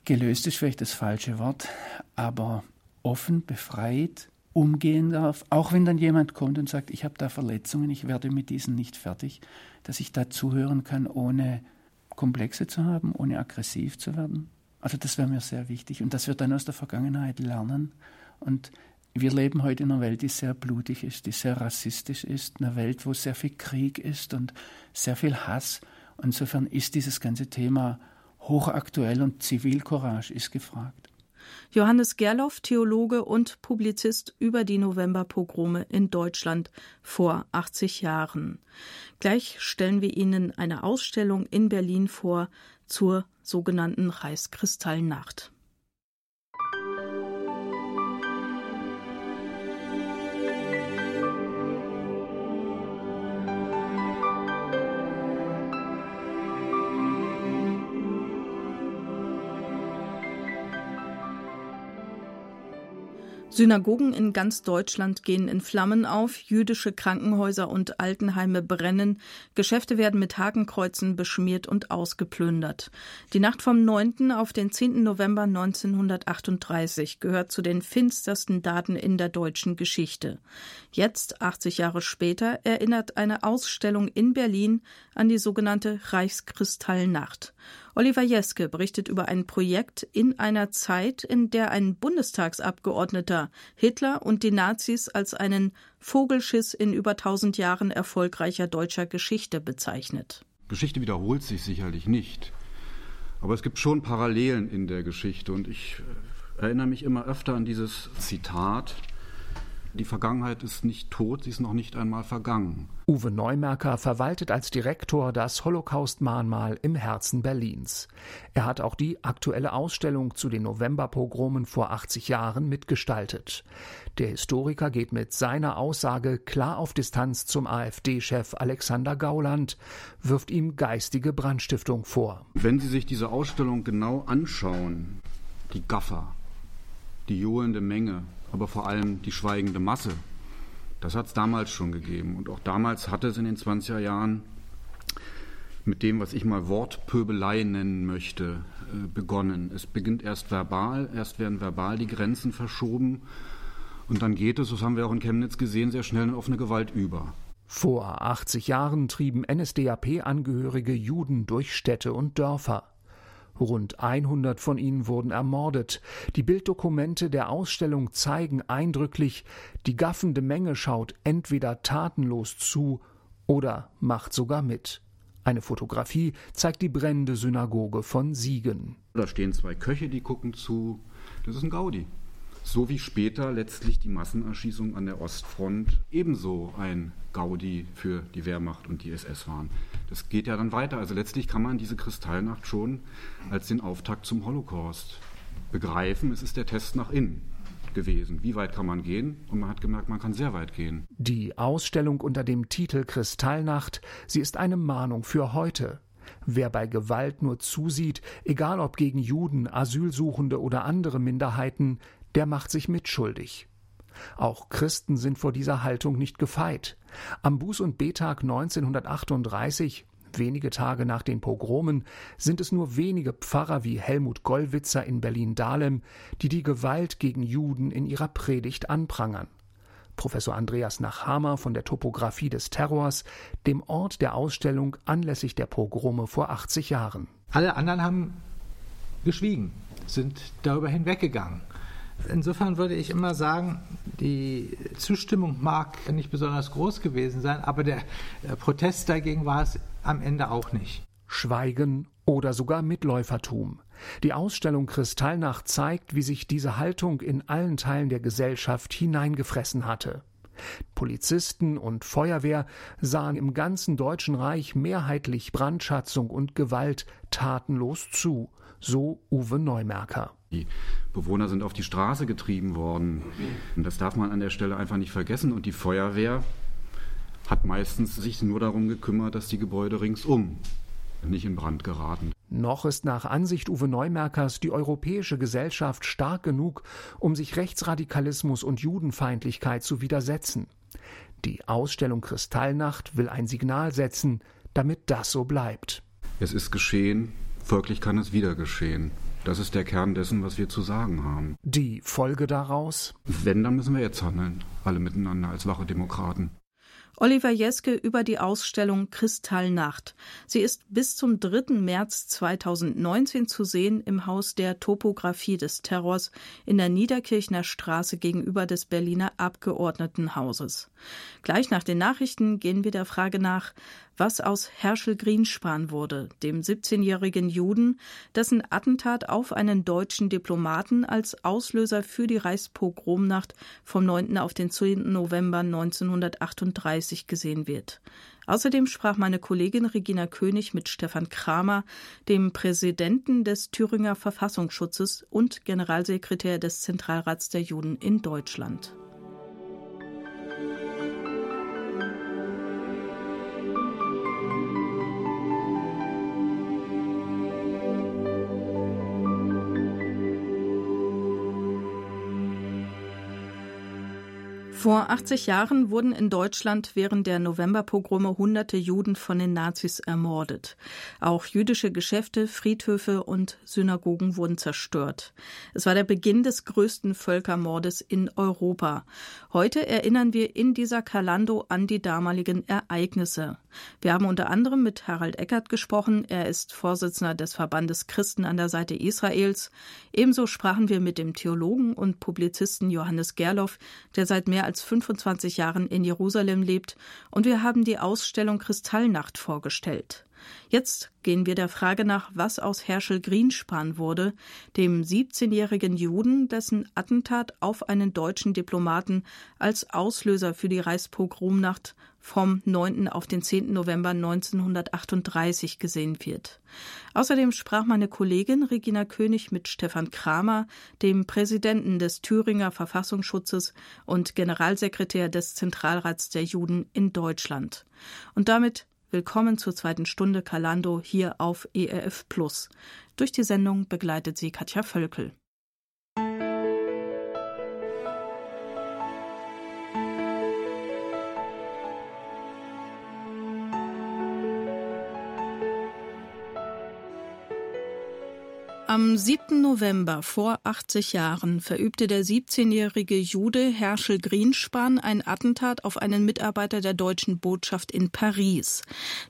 Gelöst ist vielleicht das falsche Wort, aber offen, befreit umgehen darf, auch wenn dann jemand kommt und sagt, ich habe da Verletzungen, ich werde mit diesen nicht fertig, dass ich da zuhören kann, ohne Komplexe zu haben, ohne aggressiv zu werden. Also das wäre mir sehr wichtig und dass wir dann aus der Vergangenheit lernen und wir leben heute in einer Welt, die sehr blutig ist, die sehr rassistisch ist, eine Welt, wo sehr viel Krieg ist und sehr viel Hass. Insofern ist dieses ganze Thema hochaktuell und Zivilcourage ist gefragt. Johannes Gerloff, Theologe und Publizist über die Novemberpogrome in Deutschland vor 80 Jahren. Gleich stellen wir Ihnen eine Ausstellung in Berlin vor zur sogenannten Reichskristallnacht. Synagogen in ganz Deutschland gehen in Flammen auf, jüdische Krankenhäuser und Altenheime brennen, Geschäfte werden mit Hakenkreuzen beschmiert und ausgeplündert. Die Nacht vom 9. auf den 10. November 1938 gehört zu den finstersten Daten in der deutschen Geschichte. Jetzt, 80 Jahre später, erinnert eine Ausstellung in Berlin an die sogenannte Reichskristallnacht. Oliver Jeske berichtet über ein Projekt in einer Zeit, in der ein Bundestagsabgeordneter Hitler und die Nazis als einen Vogelschiss in über tausend Jahren erfolgreicher deutscher Geschichte bezeichnet. Geschichte wiederholt sich sicherlich nicht. Aber es gibt schon Parallelen in der Geschichte und ich äh, erinnere mich immer öfter an dieses Zitat, die Vergangenheit ist nicht tot, sie ist noch nicht einmal vergangen. Uwe Neumerker verwaltet als Direktor das Holocaust-Mahnmal im Herzen Berlins. Er hat auch die aktuelle Ausstellung zu den Novemberpogromen vor 80 Jahren mitgestaltet. Der Historiker geht mit seiner Aussage klar auf Distanz zum AfD-Chef Alexander Gauland, wirft ihm geistige Brandstiftung vor. Wenn Sie sich diese Ausstellung genau anschauen, die Gaffer, die johlende Menge, aber vor allem die schweigende Masse. Das hat es damals schon gegeben. Und auch damals hatte es in den 20er Jahren mit dem, was ich mal Wortpöbelei nennen möchte, äh, begonnen. Es beginnt erst verbal, erst werden verbal die Grenzen verschoben und dann geht es, das haben wir auch in Chemnitz gesehen, sehr schnell in offene Gewalt über. Vor 80 Jahren trieben NSDAP-Angehörige Juden durch Städte und Dörfer. Rund 100 von ihnen wurden ermordet. Die Bilddokumente der Ausstellung zeigen eindrücklich, die gaffende Menge schaut entweder tatenlos zu oder macht sogar mit. Eine Fotografie zeigt die brennende Synagoge von Siegen. Da stehen zwei Köche, die gucken zu. Das ist ein Gaudi so wie später letztlich die Massenerschießungen an der Ostfront ebenso ein Gaudi für die Wehrmacht und die SS waren. Das geht ja dann weiter. Also letztlich kann man diese Kristallnacht schon als den Auftakt zum Holocaust begreifen. Es ist der Test nach innen gewesen. Wie weit kann man gehen? Und man hat gemerkt, man kann sehr weit gehen. Die Ausstellung unter dem Titel Kristallnacht, sie ist eine Mahnung für heute. Wer bei Gewalt nur zusieht, egal ob gegen Juden, Asylsuchende oder andere Minderheiten, der macht sich mitschuldig. Auch Christen sind vor dieser Haltung nicht gefeit. Am Buß- und Betag 1938, wenige Tage nach den Pogromen, sind es nur wenige Pfarrer wie Helmut Gollwitzer in Berlin-Dahlem, die die Gewalt gegen Juden in ihrer Predigt anprangern. Professor Andreas Nachhammer von der Topographie des Terrors, dem Ort der Ausstellung anlässlich der Pogrome vor 80 Jahren. Alle anderen haben geschwiegen, sind darüber hinweggegangen. Insofern würde ich immer sagen, die Zustimmung mag nicht besonders groß gewesen sein, aber der Protest dagegen war es am Ende auch nicht. Schweigen oder sogar Mitläufertum. Die Ausstellung Kristallnacht zeigt, wie sich diese Haltung in allen Teilen der Gesellschaft hineingefressen hatte. Polizisten und Feuerwehr sahen im ganzen Deutschen Reich mehrheitlich Brandschatzung und Gewalt tatenlos zu, so Uwe Neumerker. Die Bewohner sind auf die Straße getrieben worden. Und das darf man an der Stelle einfach nicht vergessen. Und die Feuerwehr hat meistens sich nur darum gekümmert, dass die Gebäude ringsum nicht in Brand geraten. Noch ist nach Ansicht Uwe Neumerkers die europäische Gesellschaft stark genug, um sich Rechtsradikalismus und Judenfeindlichkeit zu widersetzen. Die Ausstellung Kristallnacht will ein Signal setzen, damit das so bleibt. Es ist geschehen, folglich kann es wieder geschehen. Das ist der Kern dessen, was wir zu sagen haben. Die Folge daraus? Wenn, dann müssen wir jetzt handeln, alle miteinander als wache Demokraten. Oliver Jeske über die Ausstellung Kristallnacht. Sie ist bis zum 3. März 2019 zu sehen im Haus der Topographie des Terrors in der Niederkirchner Straße gegenüber des Berliner Abgeordnetenhauses. Gleich nach den Nachrichten gehen wir der Frage nach, was aus Herschel Grienspan wurde, dem 17-jährigen Juden, dessen Attentat auf einen deutschen Diplomaten als Auslöser für die Reichspogromnacht vom 9. auf den 10. November 1938 gesehen wird. Außerdem sprach meine Kollegin Regina König mit Stefan Kramer, dem Präsidenten des Thüringer Verfassungsschutzes und Generalsekretär des Zentralrats der Juden in Deutschland. Vor 80 Jahren wurden in Deutschland während der Novemberpogrome hunderte Juden von den Nazis ermordet. Auch jüdische Geschäfte, Friedhöfe und Synagogen wurden zerstört. Es war der Beginn des größten Völkermordes in Europa. Heute erinnern wir in dieser Kalando an die damaligen Ereignisse. Wir haben unter anderem mit Harald Eckert gesprochen. Er ist Vorsitzender des Verbandes Christen an der Seite Israels. Ebenso sprachen wir mit dem Theologen und Publizisten Johannes Gerloff, der seit mehr als 25 Jahren in Jerusalem lebt, und wir haben die Ausstellung Kristallnacht vorgestellt. Jetzt gehen wir der Frage nach, was aus Herschel Grienspan wurde, dem 17-jährigen Juden, dessen Attentat auf einen deutschen Diplomaten als Auslöser für die Reichspogromnacht vom 9. auf den 10. November 1938 gesehen wird. Außerdem sprach meine Kollegin Regina König mit Stefan Kramer, dem Präsidenten des Thüringer Verfassungsschutzes und Generalsekretär des Zentralrats der Juden in Deutschland. Und damit willkommen zur zweiten Stunde Kalando hier auf ERF Plus. Durch die Sendung begleitet sie Katja Völkel. Am 7. November vor 80 Jahren verübte der 17-jährige Jude Herschel Grienspan ein Attentat auf einen Mitarbeiter der deutschen Botschaft in Paris.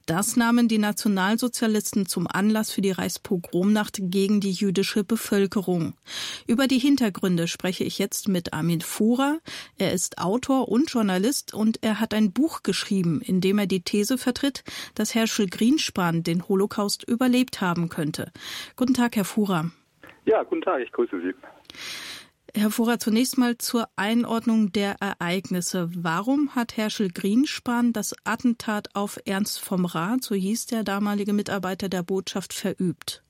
Das nahmen die Nationalsozialisten zum Anlass für die Reichspogromnacht gegen die jüdische Bevölkerung. Über die Hintergründe spreche ich jetzt mit Armin Fuhrer. Er ist Autor und Journalist und er hat ein Buch geschrieben, in dem er die These vertritt, dass Herschel Grienspan den Holocaust überlebt haben könnte. Guten Tag, Herr Fuhrer. Ja, guten Tag, ich grüße Sie. Herr Fuhrer, zunächst mal zur Einordnung der Ereignisse. Warum hat Herschel Grienspan das Attentat auf Ernst vom Rath, so hieß der damalige Mitarbeiter der Botschaft, verübt?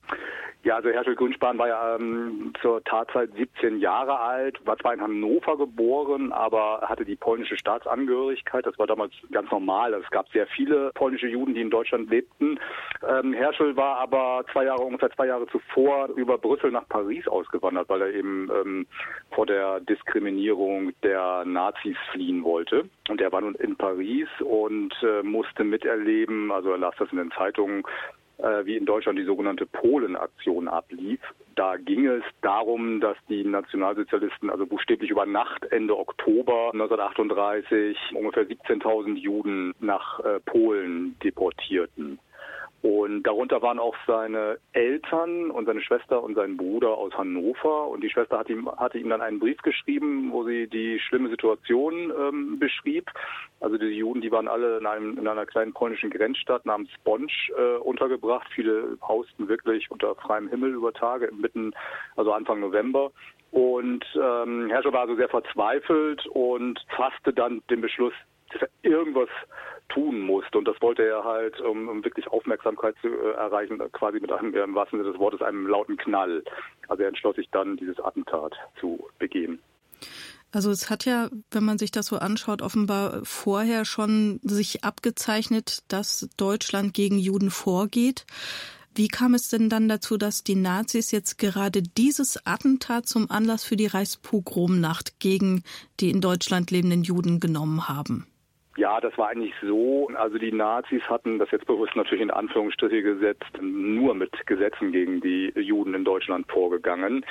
Ja, also Herschel Grünspan war ja ähm, zur Tatzeit 17 Jahre alt, war zwar in Hannover geboren, aber hatte die polnische Staatsangehörigkeit. Das war damals ganz normal. Es gab sehr viele polnische Juden, die in Deutschland lebten. Ähm, Herschel war aber zwei Jahre, ungefähr zwei Jahre zuvor über Brüssel nach Paris ausgewandert, weil er eben ähm, vor der Diskriminierung der Nazis fliehen wollte. Und er war nun in Paris und äh, musste miterleben, also er las das in den Zeitungen, wie in Deutschland die sogenannte Polen-Aktion ablief. Da ging es darum, dass die Nationalsozialisten also buchstäblich über Nacht Ende Oktober 1938 ungefähr 17.000 Juden nach äh, Polen deportierten. Und darunter waren auch seine Eltern und seine Schwester und sein Bruder aus Hannover. Und die Schwester hat ihm, hatte ihm dann einen Brief geschrieben, wo sie die schlimme Situation ähm, beschrieb. Also die Juden, die waren alle in, einem, in einer kleinen polnischen Grenzstadt namens Bonch äh, untergebracht. Viele hausten wirklich unter freiem Himmel über Tage, mitten, also Anfang November. Und ähm, Herrscher war also sehr verzweifelt und fasste dann den Beschluss, irgendwas tun musste. Und das wollte er halt, um, wirklich Aufmerksamkeit zu äh, erreichen, quasi mit einem, im wahrsten Sinne des Wortes, einem lauten Knall. Also er entschloss sich dann, dieses Attentat zu begehen. Also es hat ja, wenn man sich das so anschaut, offenbar vorher schon sich abgezeichnet, dass Deutschland gegen Juden vorgeht. Wie kam es denn dann dazu, dass die Nazis jetzt gerade dieses Attentat zum Anlass für die Reichspogromnacht gegen die in Deutschland lebenden Juden genommen haben? Ja, das war eigentlich so. Also die Nazis hatten das jetzt bewusst natürlich in Anführungsstriche gesetzt, nur mit Gesetzen gegen die Juden Deutschland vorgegangen.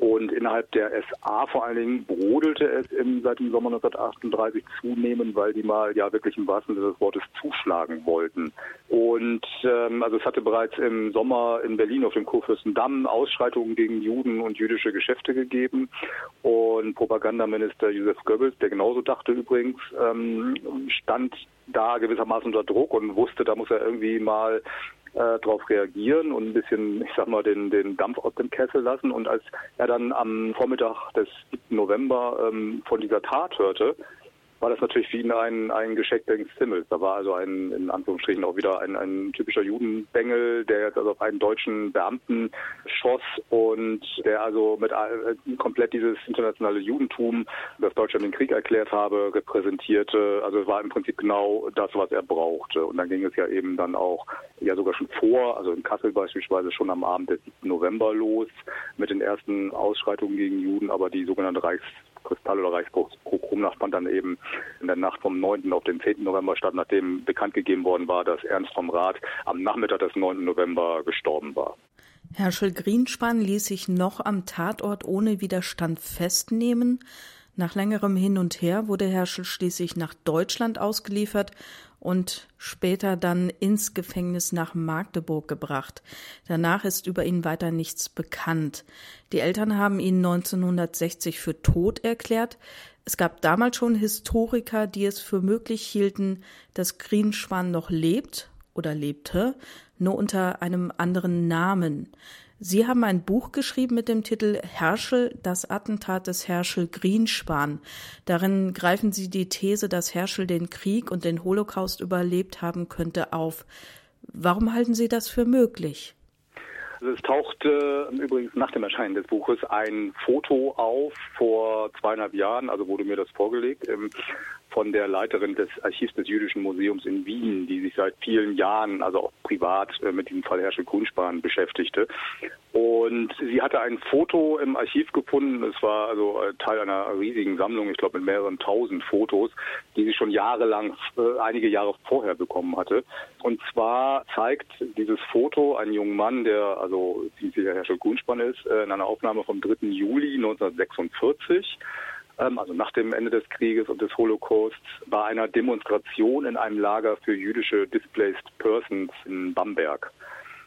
Und innerhalb der SA vor allen Dingen brodelte es im, seit dem Sommer 1938 zunehmend, weil die mal ja wirklich im wahrsten Sinne des Wortes zuschlagen wollten. Und ähm, also es hatte bereits im Sommer in Berlin auf dem Kurfürstendamm Ausschreitungen gegen Juden und jüdische Geschäfte gegeben. Und Propagandaminister Josef Goebbels, der genauso dachte übrigens, ähm, stand da gewissermaßen unter Druck und wusste, da muss er irgendwie mal äh, darauf reagieren und ein bisschen, ich sag mal, den, den Dampf aus dem Kessel lassen. Und als er dann am Vormittag des 7. November ähm, von dieser Tat hörte, war das natürlich für ihn ein, ein Geschenk des Himmels. Da war also ein, in Anführungsstrichen auch wieder ein, ein typischer Judenbengel, der jetzt also auf einen deutschen Beamten schoss und der also mit äh, komplett dieses internationale Judentum, das Deutschland den Krieg erklärt habe, repräsentierte. Also es war im Prinzip genau das, was er brauchte. Und dann ging es ja eben dann auch ja sogar schon vor, also in Kassel beispielsweise schon am Abend des 7. November los mit den ersten Ausschreitungen gegen Juden, aber die sogenannte Reichs Kristall- oder Reichspogromnacht dann eben in der Nacht vom 9. auf den 10. November statt, nachdem bekannt gegeben worden war, dass Ernst vom Rath am Nachmittag des 9. November gestorben war. Herschel Grienspan ließ sich noch am Tatort ohne Widerstand festnehmen. Nach längerem Hin und Her wurde Herschel schließlich nach Deutschland ausgeliefert und später dann ins Gefängnis nach Magdeburg gebracht. Danach ist über ihn weiter nichts bekannt. Die Eltern haben ihn 1960 für tot erklärt. Es gab damals schon Historiker, die es für möglich hielten, dass Greenschwan noch lebt oder lebte, nur unter einem anderen Namen. Sie haben ein Buch geschrieben mit dem Titel Herschel, das Attentat des Herschel Greenspahn. Darin greifen Sie die These, dass Herschel den Krieg und den Holocaust überlebt haben könnte, auf. Warum halten Sie das für möglich? Also es tauchte übrigens nach dem Erscheinen des Buches ein Foto auf vor zweieinhalb Jahren, also wurde mir das vorgelegt, von der Leiterin des Archivs des Jüdischen Museums in Wien, die sich seit vielen Jahren, also auch privat, äh, mit diesem Fall Herrsche Grünspan beschäftigte. Und sie hatte ein Foto im Archiv gefunden. Es war also äh, Teil einer riesigen Sammlung, ich glaube mit mehreren tausend Fotos, die sie schon jahrelang, äh, einige Jahre vorher bekommen hatte. Und zwar zeigt dieses Foto einen jungen Mann, der also ziemlich Herrscher Grünspan ist, in einer Aufnahme vom 3. Juli 1946 ähm, also nach dem Ende des Krieges und des Holocausts, bei einer Demonstration in einem Lager für jüdische Displaced Persons in Bamberg.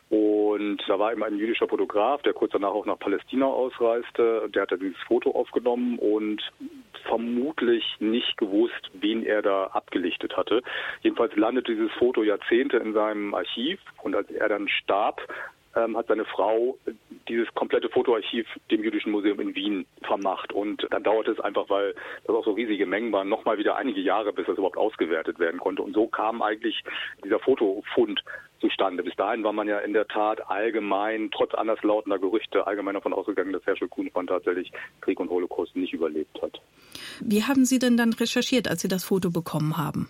Und da war eben ein jüdischer Fotograf, der kurz danach auch nach Palästina ausreiste. Der hat da dieses Foto aufgenommen und vermutlich nicht gewusst, wen er da abgelichtet hatte. Jedenfalls landete dieses Foto Jahrzehnte in seinem Archiv und als er dann starb, ähm, hat seine Frau dieses komplette Fotoarchiv dem Jüdischen Museum in Wien vermacht. Und dann dauerte es einfach, weil das auch so riesige Mengen waren, nochmal wieder einige Jahre, bis das überhaupt ausgewertet werden konnte. Und so kam eigentlich dieser Fotofund zustande. Bis dahin war man ja in der Tat allgemein, trotz anderslautender Gerüchte, allgemein davon ausgegangen, dass Herschel Kuhnmann tatsächlich Krieg und Holocaust nicht überlebt hat. Wie haben Sie denn dann recherchiert, als Sie das Foto bekommen haben?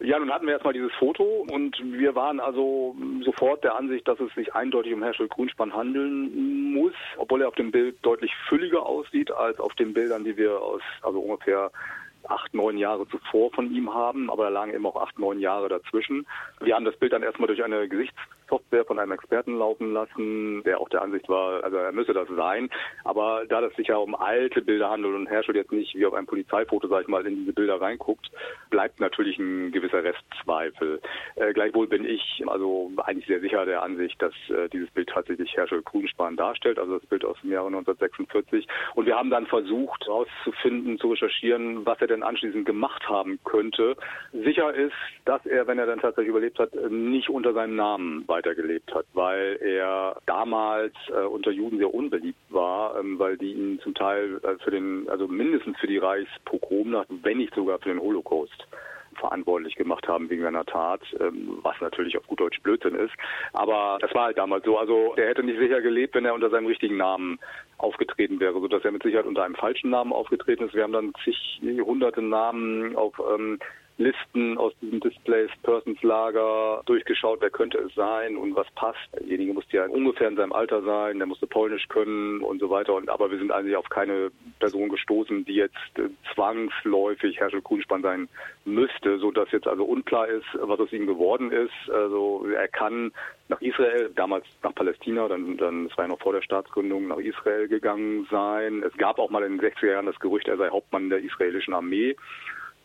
Ja, nun hatten wir erstmal dieses Foto und wir waren also sofort der Ansicht, dass es sich eindeutig um Herschel Grünspann handeln muss, obwohl er auf dem Bild deutlich fülliger aussieht als auf den Bildern, die wir aus also ungefähr acht, neun Jahre zuvor von ihm haben, aber da lagen eben auch acht, neun Jahre dazwischen. Wir haben das Bild dann erstmal durch eine Gesichtssoftware von einem Experten laufen lassen, der auch der Ansicht war, also er müsse das sein. Aber da das sich ja um alte Bilder handelt und Herschel jetzt nicht wie auf einem Polizeifoto, sag ich mal, in diese Bilder reinguckt, bleibt natürlich ein gewisser Restzweifel. Äh, gleichwohl bin ich also eigentlich sehr sicher der Ansicht, dass äh, dieses Bild tatsächlich Herschel Grünspan darstellt, also das Bild aus dem Jahre 1946. Und wir haben dann versucht herauszufinden, zu recherchieren, was er denn anschließend gemacht haben könnte. Sicher ist, dass er, wenn er dann tatsächlich überlebt hat, nicht unter seinem Namen weitergelebt hat, weil er damals äh, unter Juden sehr unbeliebt war, ähm, weil die ihn zum Teil äh, für den, also mindestens für die Reichspogromnacht, wenn nicht sogar für den Holocaust verantwortlich gemacht haben wegen seiner Tat, ähm, was natürlich auf gut Deutsch Blödsinn ist. Aber das war halt damals so. Also er hätte nicht sicher gelebt, wenn er unter seinem richtigen Namen aufgetreten wäre, sodass er mit Sicherheit unter einem falschen Namen aufgetreten ist. Wir haben dann zig hunderte Namen auf ähm, Listen aus diesem Displaced Persons Lager durchgeschaut, wer könnte es sein und was passt. Derjenige musste ja ungefähr in seinem Alter sein, der musste Polnisch können und so weiter. Und aber wir sind eigentlich auf keine Person gestoßen, die jetzt äh, zwangsläufig Herschel Kuhnspann sein müsste, so dass jetzt also unklar ist, was aus ihm geworden ist. Also er kann nach Israel, damals nach Palästina, dann, dann, das war ja noch vor der Staatsgründung, nach Israel gegangen sein. Es gab auch mal in den 60er Jahren das Gerücht, er sei Hauptmann der israelischen Armee.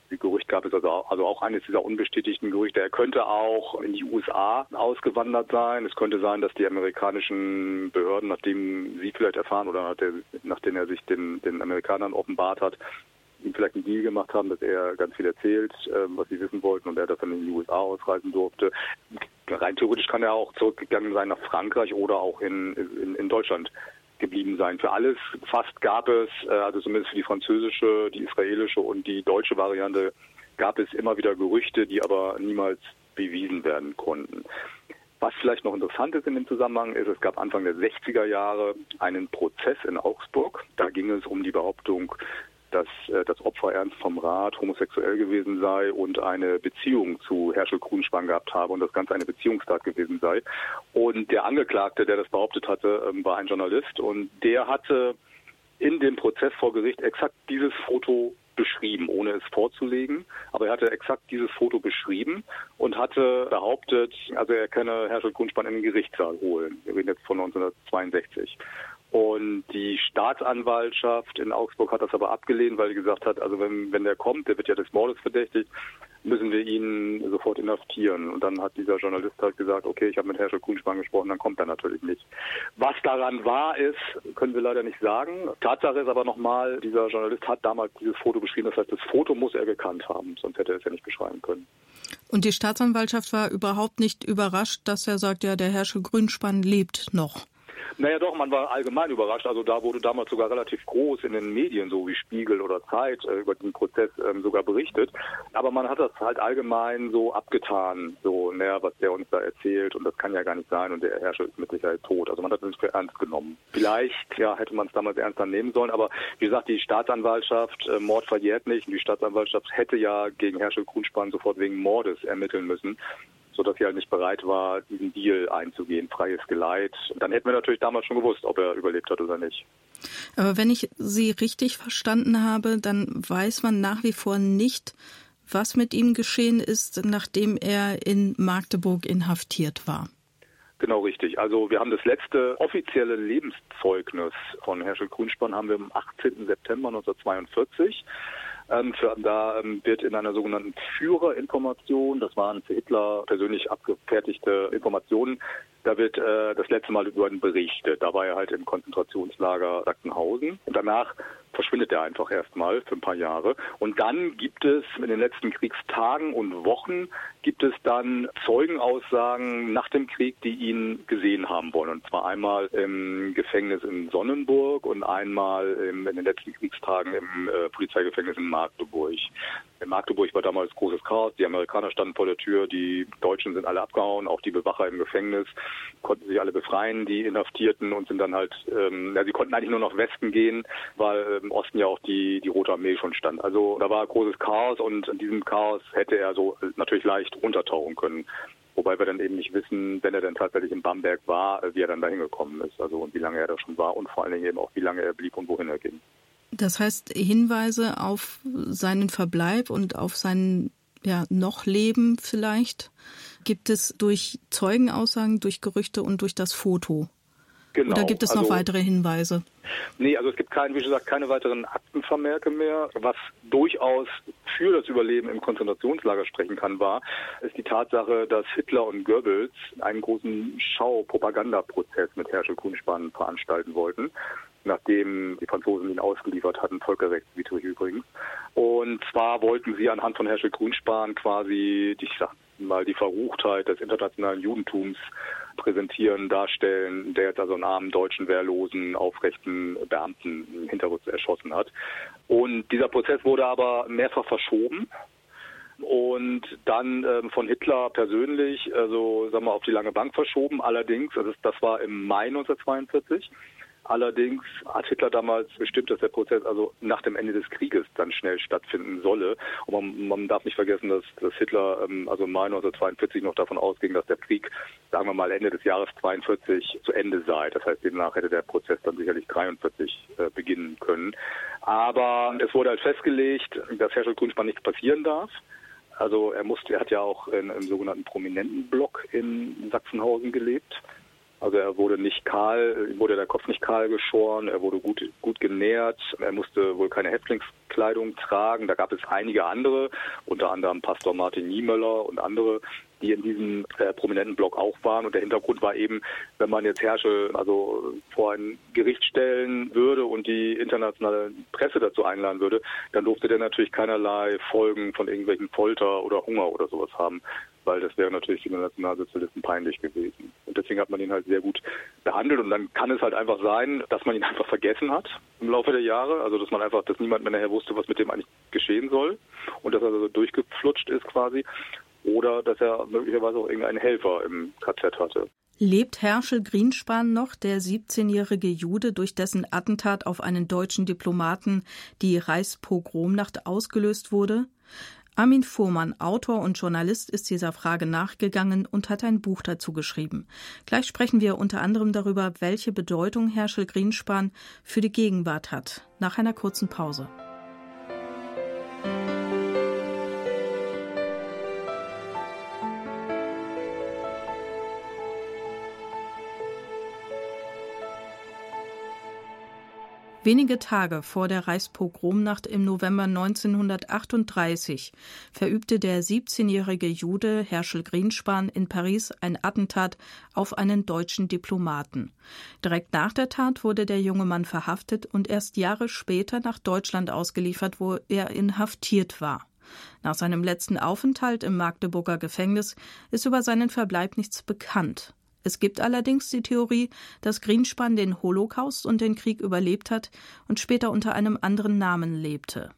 Gerücht gab es also, also auch eines dieser unbestätigten Gerüchte. Er könnte auch in die USA ausgewandert sein. Es könnte sein, dass die amerikanischen Behörden, nachdem sie vielleicht erfahren oder nachdem er sich den, den Amerikanern offenbart hat, ihm vielleicht einen Deal gemacht haben, dass er ganz viel erzählt, ähm, was sie wissen wollten und er dann in die USA ausreisen durfte. Rein theoretisch kann er auch zurückgegangen sein nach Frankreich oder auch in, in, in Deutschland geblieben sein. Für alles fast gab es, äh, also zumindest für die französische, die israelische und die deutsche Variante, gab es immer wieder Gerüchte, die aber niemals bewiesen werden konnten. Was vielleicht noch interessant ist in dem Zusammenhang ist, es gab Anfang der 60er Jahre einen Prozess in Augsburg. Da ging es um die Behauptung, dass äh, das Opfer ernst vom Rat homosexuell gewesen sei und eine Beziehung zu Herschel Grunspang gehabt habe und das Ganze eine Beziehungstat gewesen sei. Und der Angeklagte, der das behauptet hatte, ähm, war ein Journalist und der hatte in dem Prozess vor Gericht exakt dieses Foto beschrieben, ohne es vorzulegen. Aber er hatte exakt dieses Foto beschrieben und hatte behauptet, also er könne Herschel Grunspang in den Gerichtssaal holen. Wir reden jetzt von 1962. Und die Staatsanwaltschaft in Augsburg hat das aber abgelehnt, weil sie gesagt hat, also wenn, wenn der kommt, der wird ja des Mordes verdächtigt, müssen wir ihn sofort inhaftieren. Und dann hat dieser Journalist halt gesagt, okay, ich habe mit Herrscher Kuhnspang gesprochen, dann kommt er natürlich nicht. Was daran wahr ist, können wir leider nicht sagen. Tatsache ist aber nochmal, dieser Journalist hat damals dieses Foto beschrieben, das heißt, das Foto muss er gekannt haben, sonst hätte er es ja nicht beschreiben können. Und die Staatsanwaltschaft war überhaupt nicht überrascht, dass er sagt, ja, der Herrscher Grünspann lebt noch. Naja doch, man war allgemein überrascht. Also da wurde damals sogar relativ groß in den Medien, so wie Spiegel oder Zeit, äh, über den Prozess ähm, sogar berichtet. Aber man hat das halt allgemein so abgetan, so, naja, was der uns da erzählt und das kann ja gar nicht sein und der Herrscher ist mit Sicherheit tot. Also man hat das nicht für ernst genommen. Vielleicht, ja, hätte man es damals ernster nehmen sollen, aber wie gesagt, die Staatsanwaltschaft, äh, Mord verjährt nicht und die Staatsanwaltschaft hätte ja gegen Herrscher Kuhnspann sofort wegen Mordes ermitteln müssen sodass sie halt nicht bereit war, diesen Deal einzugehen, freies Geleit. Dann hätten wir natürlich damals schon gewusst, ob er überlebt hat oder nicht. Aber wenn ich Sie richtig verstanden habe, dann weiß man nach wie vor nicht, was mit ihm geschehen ist, nachdem er in Magdeburg inhaftiert war. Genau richtig. Also wir haben das letzte offizielle Lebenszeugnis von Herschel Grünspann haben wir am 18. September 1942. Ähm, für, da ähm, wird in einer sogenannten Führerinformation, das waren für Hitler persönlich abgefertigte Informationen, da wird äh, das letzte Mal über ihn berichtet. Da war er halt im Konzentrationslager Sachsenhausen. Und danach verschwindet er einfach erstmal für ein paar Jahre. Und dann gibt es in den letzten Kriegstagen und Wochen gibt es dann Zeugenaussagen nach dem Krieg, die ihn gesehen haben wollen. Und zwar einmal im Gefängnis in Sonnenburg und einmal in den letzten Kriegstagen im äh, Polizeigefängnis in Magdeburg. In Magdeburg war damals großes Chaos. Die Amerikaner standen vor der Tür, die Deutschen sind alle abgehauen, auch die Bewacher im Gefängnis konnten sich alle befreien, die Inhaftierten und sind dann halt, ähm, ja, sie konnten eigentlich nur noch Westen gehen, weil im Osten ja auch die, die Rote Armee schon stand. Also da war großes Chaos und in diesem Chaos hätte er so natürlich leicht untertauchen können. Wobei wir dann eben nicht wissen, wenn er dann tatsächlich in Bamberg war, wie er dann dahin gekommen ist. Also und wie lange er da schon war und vor allen Dingen eben auch, wie lange er blieb und wohin er ging. Das heißt, Hinweise auf seinen Verbleib und auf sein ja, noch Leben vielleicht gibt es durch Zeugenaussagen, durch Gerüchte und durch das Foto. Genau. Oder gibt es noch also, weitere Hinweise? Nee, also es gibt kein, wie gesagt, keine weiteren Aktenvermerke mehr. Was durchaus für das Überleben im Konzentrationslager sprechen kann, war, ist die Tatsache, dass Hitler und Goebbels einen großen Schau-Propagandaprozess mit Herschel Kuhnspann veranstalten wollten nachdem die Franzosen ihn ausgeliefert hatten, völkerrechtswidrig übrigens. Und zwar wollten sie anhand von Herschel Grünspan quasi, ich sag mal, die Verruchtheit des internationalen Judentums präsentieren, darstellen, der jetzt also einen armen deutschen wehrlosen, aufrechten Beamten hinterrücks erschossen hat. Und dieser Prozess wurde aber mehrfach verschoben und dann ähm, von Hitler persönlich, also sagen wir auf die lange Bank verschoben. Allerdings, also das war im Mai 1942. Allerdings hat Hitler damals bestimmt, dass der Prozess also nach dem Ende des Krieges dann schnell stattfinden solle. Und man, man darf nicht vergessen, dass, dass Hitler ähm, also im Mai 1942 noch davon ausging, dass der Krieg, sagen wir mal, Ende des Jahres 42 zu Ende sei. Das heißt, demnach hätte der Prozess dann sicherlich 43 äh, beginnen können. Aber es wurde halt festgelegt, dass Herschel Grünspan nichts passieren darf. Also er musste, er hat ja auch in, im sogenannten Prominentenblock in Sachsenhausen gelebt. Also er wurde nicht kahl, wurde der Kopf nicht kahl geschoren, er wurde gut, gut genährt, er musste wohl keine Häftlingskleidung tragen. Da gab es einige andere, unter anderem Pastor Martin Niemöller und andere, die in diesem äh, prominenten Block auch waren. Und der Hintergrund war eben, wenn man jetzt Herrsche also vor ein Gericht stellen würde und die internationale Presse dazu einladen würde, dann durfte der natürlich keinerlei Folgen von irgendwelchen Folter oder Hunger oder sowas haben weil das wäre natürlich für den Nationalsozialisten peinlich gewesen. Und deswegen hat man ihn halt sehr gut behandelt und dann kann es halt einfach sein, dass man ihn *laughs* einfach vergessen hat im Laufe der Jahre, also dass man einfach, dass niemand mehr nachher wusste, was mit dem eigentlich geschehen soll und dass er so durchgeflutscht ist quasi oder dass er möglicherweise auch irgendeinen Helfer im KZ hatte. Lebt Herschel Grinspan noch, der 17-jährige Jude, durch dessen Attentat auf einen deutschen Diplomaten die Reichspogromnacht ausgelöst wurde? Armin Fuhrmann, Autor und Journalist, ist dieser Frage nachgegangen und hat ein Buch dazu geschrieben. Gleich sprechen wir unter anderem darüber, welche Bedeutung Herschel Greenspan für die Gegenwart hat. Nach einer kurzen Pause. Wenige Tage vor der Reichspogromnacht im November 1938 verübte der 17-jährige Jude Herschel Greenspan in Paris ein Attentat auf einen deutschen Diplomaten. Direkt nach der Tat wurde der junge Mann verhaftet und erst Jahre später nach Deutschland ausgeliefert, wo er inhaftiert war. Nach seinem letzten Aufenthalt im Magdeburger Gefängnis ist über seinen Verbleib nichts bekannt. Es gibt allerdings die Theorie, dass Greenspan den Holocaust und den Krieg überlebt hat und später unter einem anderen Namen lebte.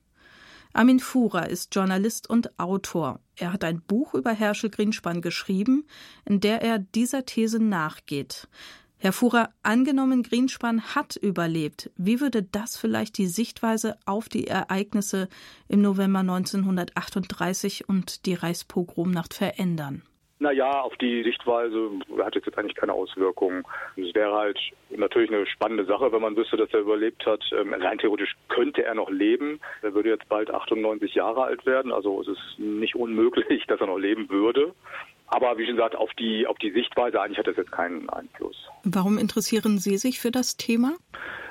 Armin Fuhrer ist Journalist und Autor. Er hat ein Buch über Herschel Greenspan geschrieben, in der er dieser These nachgeht. Herr Fuhrer, angenommen Greenspan hat überlebt, wie würde das vielleicht die Sichtweise auf die Ereignisse im November 1938 und die Reichspogromnacht verändern? Naja, auf die Sichtweise hat es jetzt eigentlich keine Auswirkungen. Es wäre halt natürlich eine spannende Sache, wenn man wüsste, dass er überlebt hat. Ähm, rein theoretisch könnte er noch leben. Er würde jetzt bald 98 Jahre alt werden. Also es ist nicht unmöglich, *laughs* dass er noch leben würde. Aber wie schon gesagt, auf die, auf die Sichtweise eigentlich hat das jetzt keinen Einfluss. Warum interessieren Sie sich für das Thema?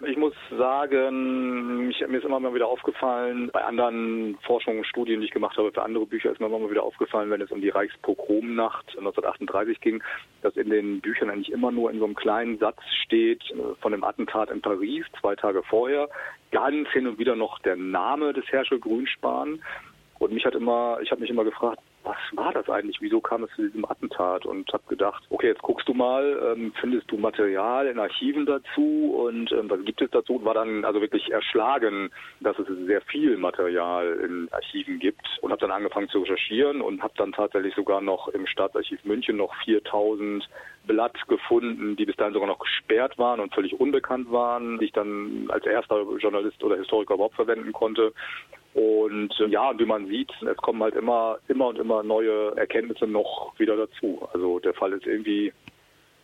Ich muss sagen, ich, mir ist immer mal wieder aufgefallen, bei anderen Forschungen, Studien, die ich gemacht habe, für andere Bücher ist mir immer mal wieder aufgefallen, wenn es um die Reichspogromnacht 1938 ging, dass in den Büchern eigentlich immer nur in so einem kleinen Satz steht äh, von dem Attentat in Paris zwei Tage vorher, ganz hin und wieder noch der Name des Herrscher Grünspan. Und mich hat immer, ich habe mich immer gefragt, was war das eigentlich? Wieso kam es zu diesem Attentat? Und habe gedacht, okay, jetzt guckst du mal, ähm, findest du Material in Archiven dazu und ähm, was gibt es dazu? Und war dann also wirklich erschlagen, dass es sehr viel Material in Archiven gibt und habe dann angefangen zu recherchieren und habe dann tatsächlich sogar noch im Staatsarchiv München noch 4000 Blatt gefunden, die bis dahin sogar noch gesperrt waren und völlig unbekannt waren, die ich dann als erster Journalist oder Historiker überhaupt verwenden konnte. Und äh, ja, wie man sieht, es kommen halt immer, immer und immer neue Erkenntnisse noch wieder dazu. Also der Fall ist irgendwie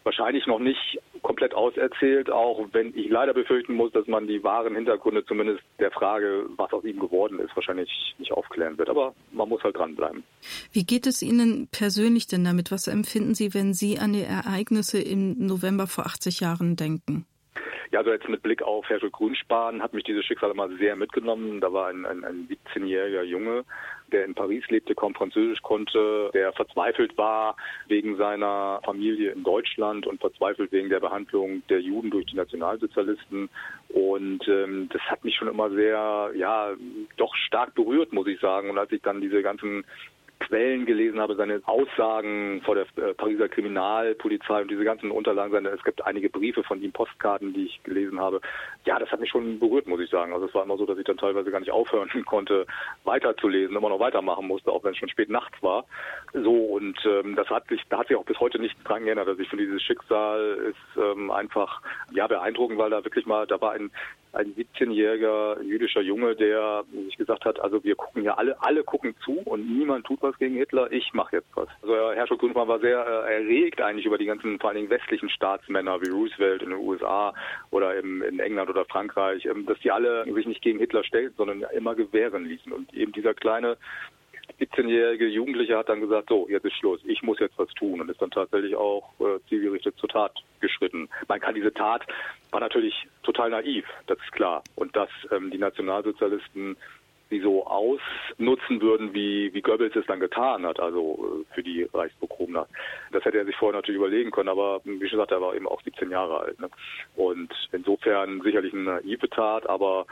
wahrscheinlich noch nicht komplett auserzählt, auch wenn ich leider befürchten muss, dass man die wahren Hintergründe zumindest der Frage, was aus ihm geworden ist, wahrscheinlich nicht aufklären wird. Aber man muss halt dranbleiben. Wie geht es Ihnen persönlich denn damit? Was empfinden Sie, wenn Sie an die Ereignisse im November vor 80 Jahren denken? Ja, also jetzt mit Blick auf Herschel Grünspan hat mich dieses Schicksal immer sehr mitgenommen. Da war ein, ein, ein 17-jähriger Junge, der in Paris lebte, kaum Französisch konnte, der verzweifelt war wegen seiner Familie in Deutschland und verzweifelt wegen der Behandlung der Juden durch die Nationalsozialisten. Und ähm, das hat mich schon immer sehr, ja, doch stark berührt, muss ich sagen. Und als ich dann diese ganzen Quellen gelesen habe, seine Aussagen vor der äh, Pariser Kriminalpolizei und diese ganzen Unterlagen, seine, es gibt einige Briefe von ihm, Postkarten, die ich gelesen habe. Ja, das hat mich schon berührt, muss ich sagen. Also es war immer so, dass ich dann teilweise gar nicht aufhören *laughs* konnte, weiterzulesen, immer noch weitermachen musste, auch wenn es schon spät nachts war. So, und ähm, das hat sich, da hat sich auch bis heute nichts dran geändert. Also ich finde, dieses Schicksal ist ähm, einfach ja beeindruckend, weil da wirklich mal, da war ein ein 17-jähriger jüdischer Junge, der sich gesagt hat, also wir gucken ja alle, alle gucken zu und niemand tut was gegen Hitler, ich mache jetzt was. Also Herr Grundmann war sehr äh, erregt eigentlich über die ganzen vor allen Dingen westlichen Staatsmänner wie Roosevelt in den USA oder im, in England oder Frankreich, ähm, dass die alle sich nicht gegen Hitler stellten, sondern immer gewähren ließen. Und eben dieser kleine 17-jährige Jugendliche hat dann gesagt, so, jetzt ist Schluss, ich muss jetzt was tun und ist dann tatsächlich auch äh, zielgerichtet zur Tat geschritten. Man kann diese Tat war natürlich total naiv, das ist klar. Und dass ähm, die Nationalsozialisten sie so ausnutzen würden, wie, wie Goebbels es dann getan hat, also äh, für die Reichspogromnacht. Das hätte er sich vorher natürlich überlegen können, aber wie schon gesagt, er war eben auch 17 Jahre alt. Ne? Und insofern sicherlich eine naive Tat, aber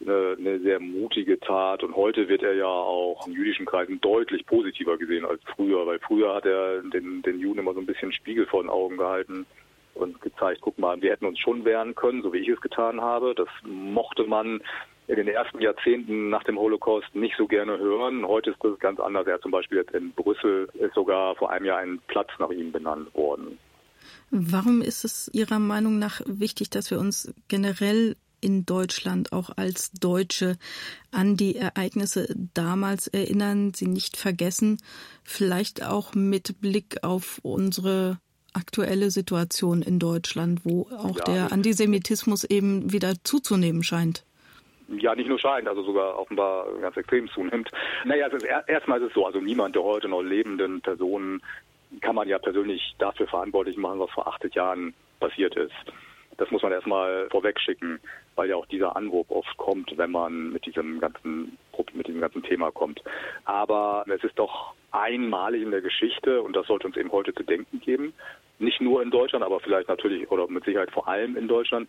eine, sehr mutige Tat. Und heute wird er ja auch in jüdischen Kreisen deutlich positiver gesehen als früher, weil früher hat er den, den Juden immer so ein bisschen Spiegel vor den Augen gehalten und gezeigt, guck mal, wir hätten uns schon wehren können, so wie ich es getan habe. Das mochte man in den ersten Jahrzehnten nach dem Holocaust nicht so gerne hören. Heute ist das ganz anders. Er zum Beispiel jetzt in Brüssel ist sogar vor einem Jahr ein Platz nach ihm benannt worden. Warum ist es Ihrer Meinung nach wichtig, dass wir uns generell in Deutschland auch als Deutsche an die Ereignisse damals erinnern, sie nicht vergessen, vielleicht auch mit Blick auf unsere aktuelle Situation in Deutschland, wo auch ja, der Antisemitismus eben wieder zuzunehmen scheint. Ja, nicht nur scheint, also sogar offenbar ganz extrem zunimmt. Naja, es ist, erstmal ist es so, also niemand der heute noch lebenden Personen kann man ja persönlich dafür verantwortlich machen, was vor 80 Jahren passiert ist. Das muss man erstmal vorweg schicken, weil ja auch dieser Anruf oft kommt, wenn man mit diesem ganzen mit diesem ganzen Thema kommt. Aber es ist doch einmalig in der Geschichte und das sollte uns eben heute zu denken geben. Nicht nur in Deutschland, aber vielleicht natürlich oder mit Sicherheit vor allem in Deutschland,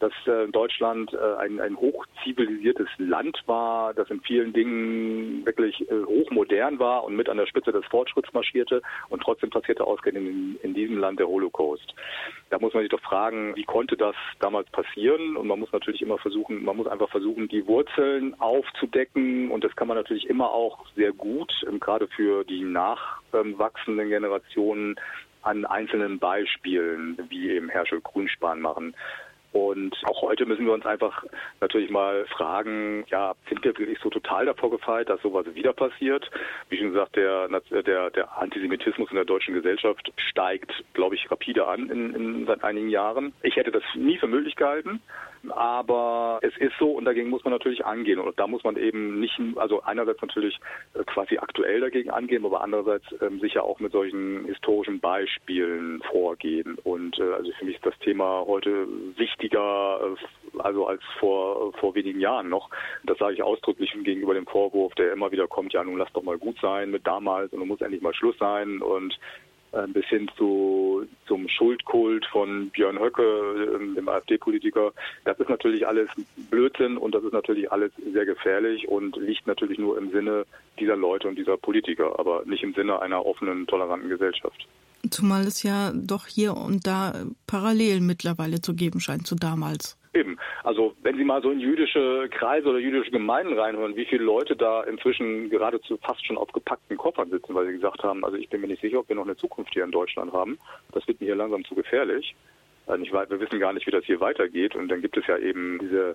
dass äh, Deutschland äh, ein, ein hochzivilisiertes Land war, das in vielen Dingen wirklich äh, hochmodern war und mit an der Spitze des Fortschritts marschierte und trotzdem passierte ausgerechnet in, in diesem Land der Holocaust. Da muss man sich doch fragen, wie konnte das damals passieren? Und man muss natürlich immer versuchen, man muss einfach versuchen, die Wurzeln aufzudecken und das kann man natürlich immer auch sehr gut, ähm, gerade für die nachwachsenden Generationen an einzelnen Beispielen, wie eben Herschel Grünspan machen. Und auch heute müssen wir uns einfach natürlich mal fragen, ja, sind wir wirklich so total davor gefeit, dass sowas wieder passiert? Wie schon gesagt, der, der, der Antisemitismus in der deutschen Gesellschaft steigt, glaube ich, rapide an in, in seit einigen Jahren. Ich hätte das nie für möglich gehalten. Aber es ist so und dagegen muss man natürlich angehen. Und da muss man eben nicht, also einerseits natürlich äh, quasi aktuell dagegen angehen, aber andererseits ähm, sicher auch mit solchen historischen Beispielen vorgehen. Und äh, also für mich ist das Thema heute wichtiger äh, also als vor, vor wenigen Jahren noch. Das sage ich ausdrücklich gegenüber dem Vorwurf, der immer wieder kommt, ja nun lass doch mal gut sein mit damals und nun muss endlich mal Schluss sein und äh, bis hin zu, zum Schuldkult von Björn Höcke, ähm, dem AfD-Politiker. Das ist natürlich alles Blödsinn und das ist natürlich alles sehr gefährlich und liegt natürlich nur im Sinne dieser Leute und dieser Politiker, aber nicht im Sinne einer offenen, toleranten Gesellschaft. Zumal es ja doch hier und da Parallelen mittlerweile zu geben scheint zu damals. Eben. Also wenn Sie mal so in jüdische Kreise oder jüdische Gemeinden reinhören, wie viele Leute da inzwischen geradezu fast schon auf gepackten Koffern sitzen, weil sie gesagt haben, also ich bin mir nicht sicher, ob wir noch eine Zukunft hier in Deutschland haben. Das wird mir hier langsam zu gefährlich. Also wir wissen gar nicht, wie das hier weitergeht. Und dann gibt es ja eben diese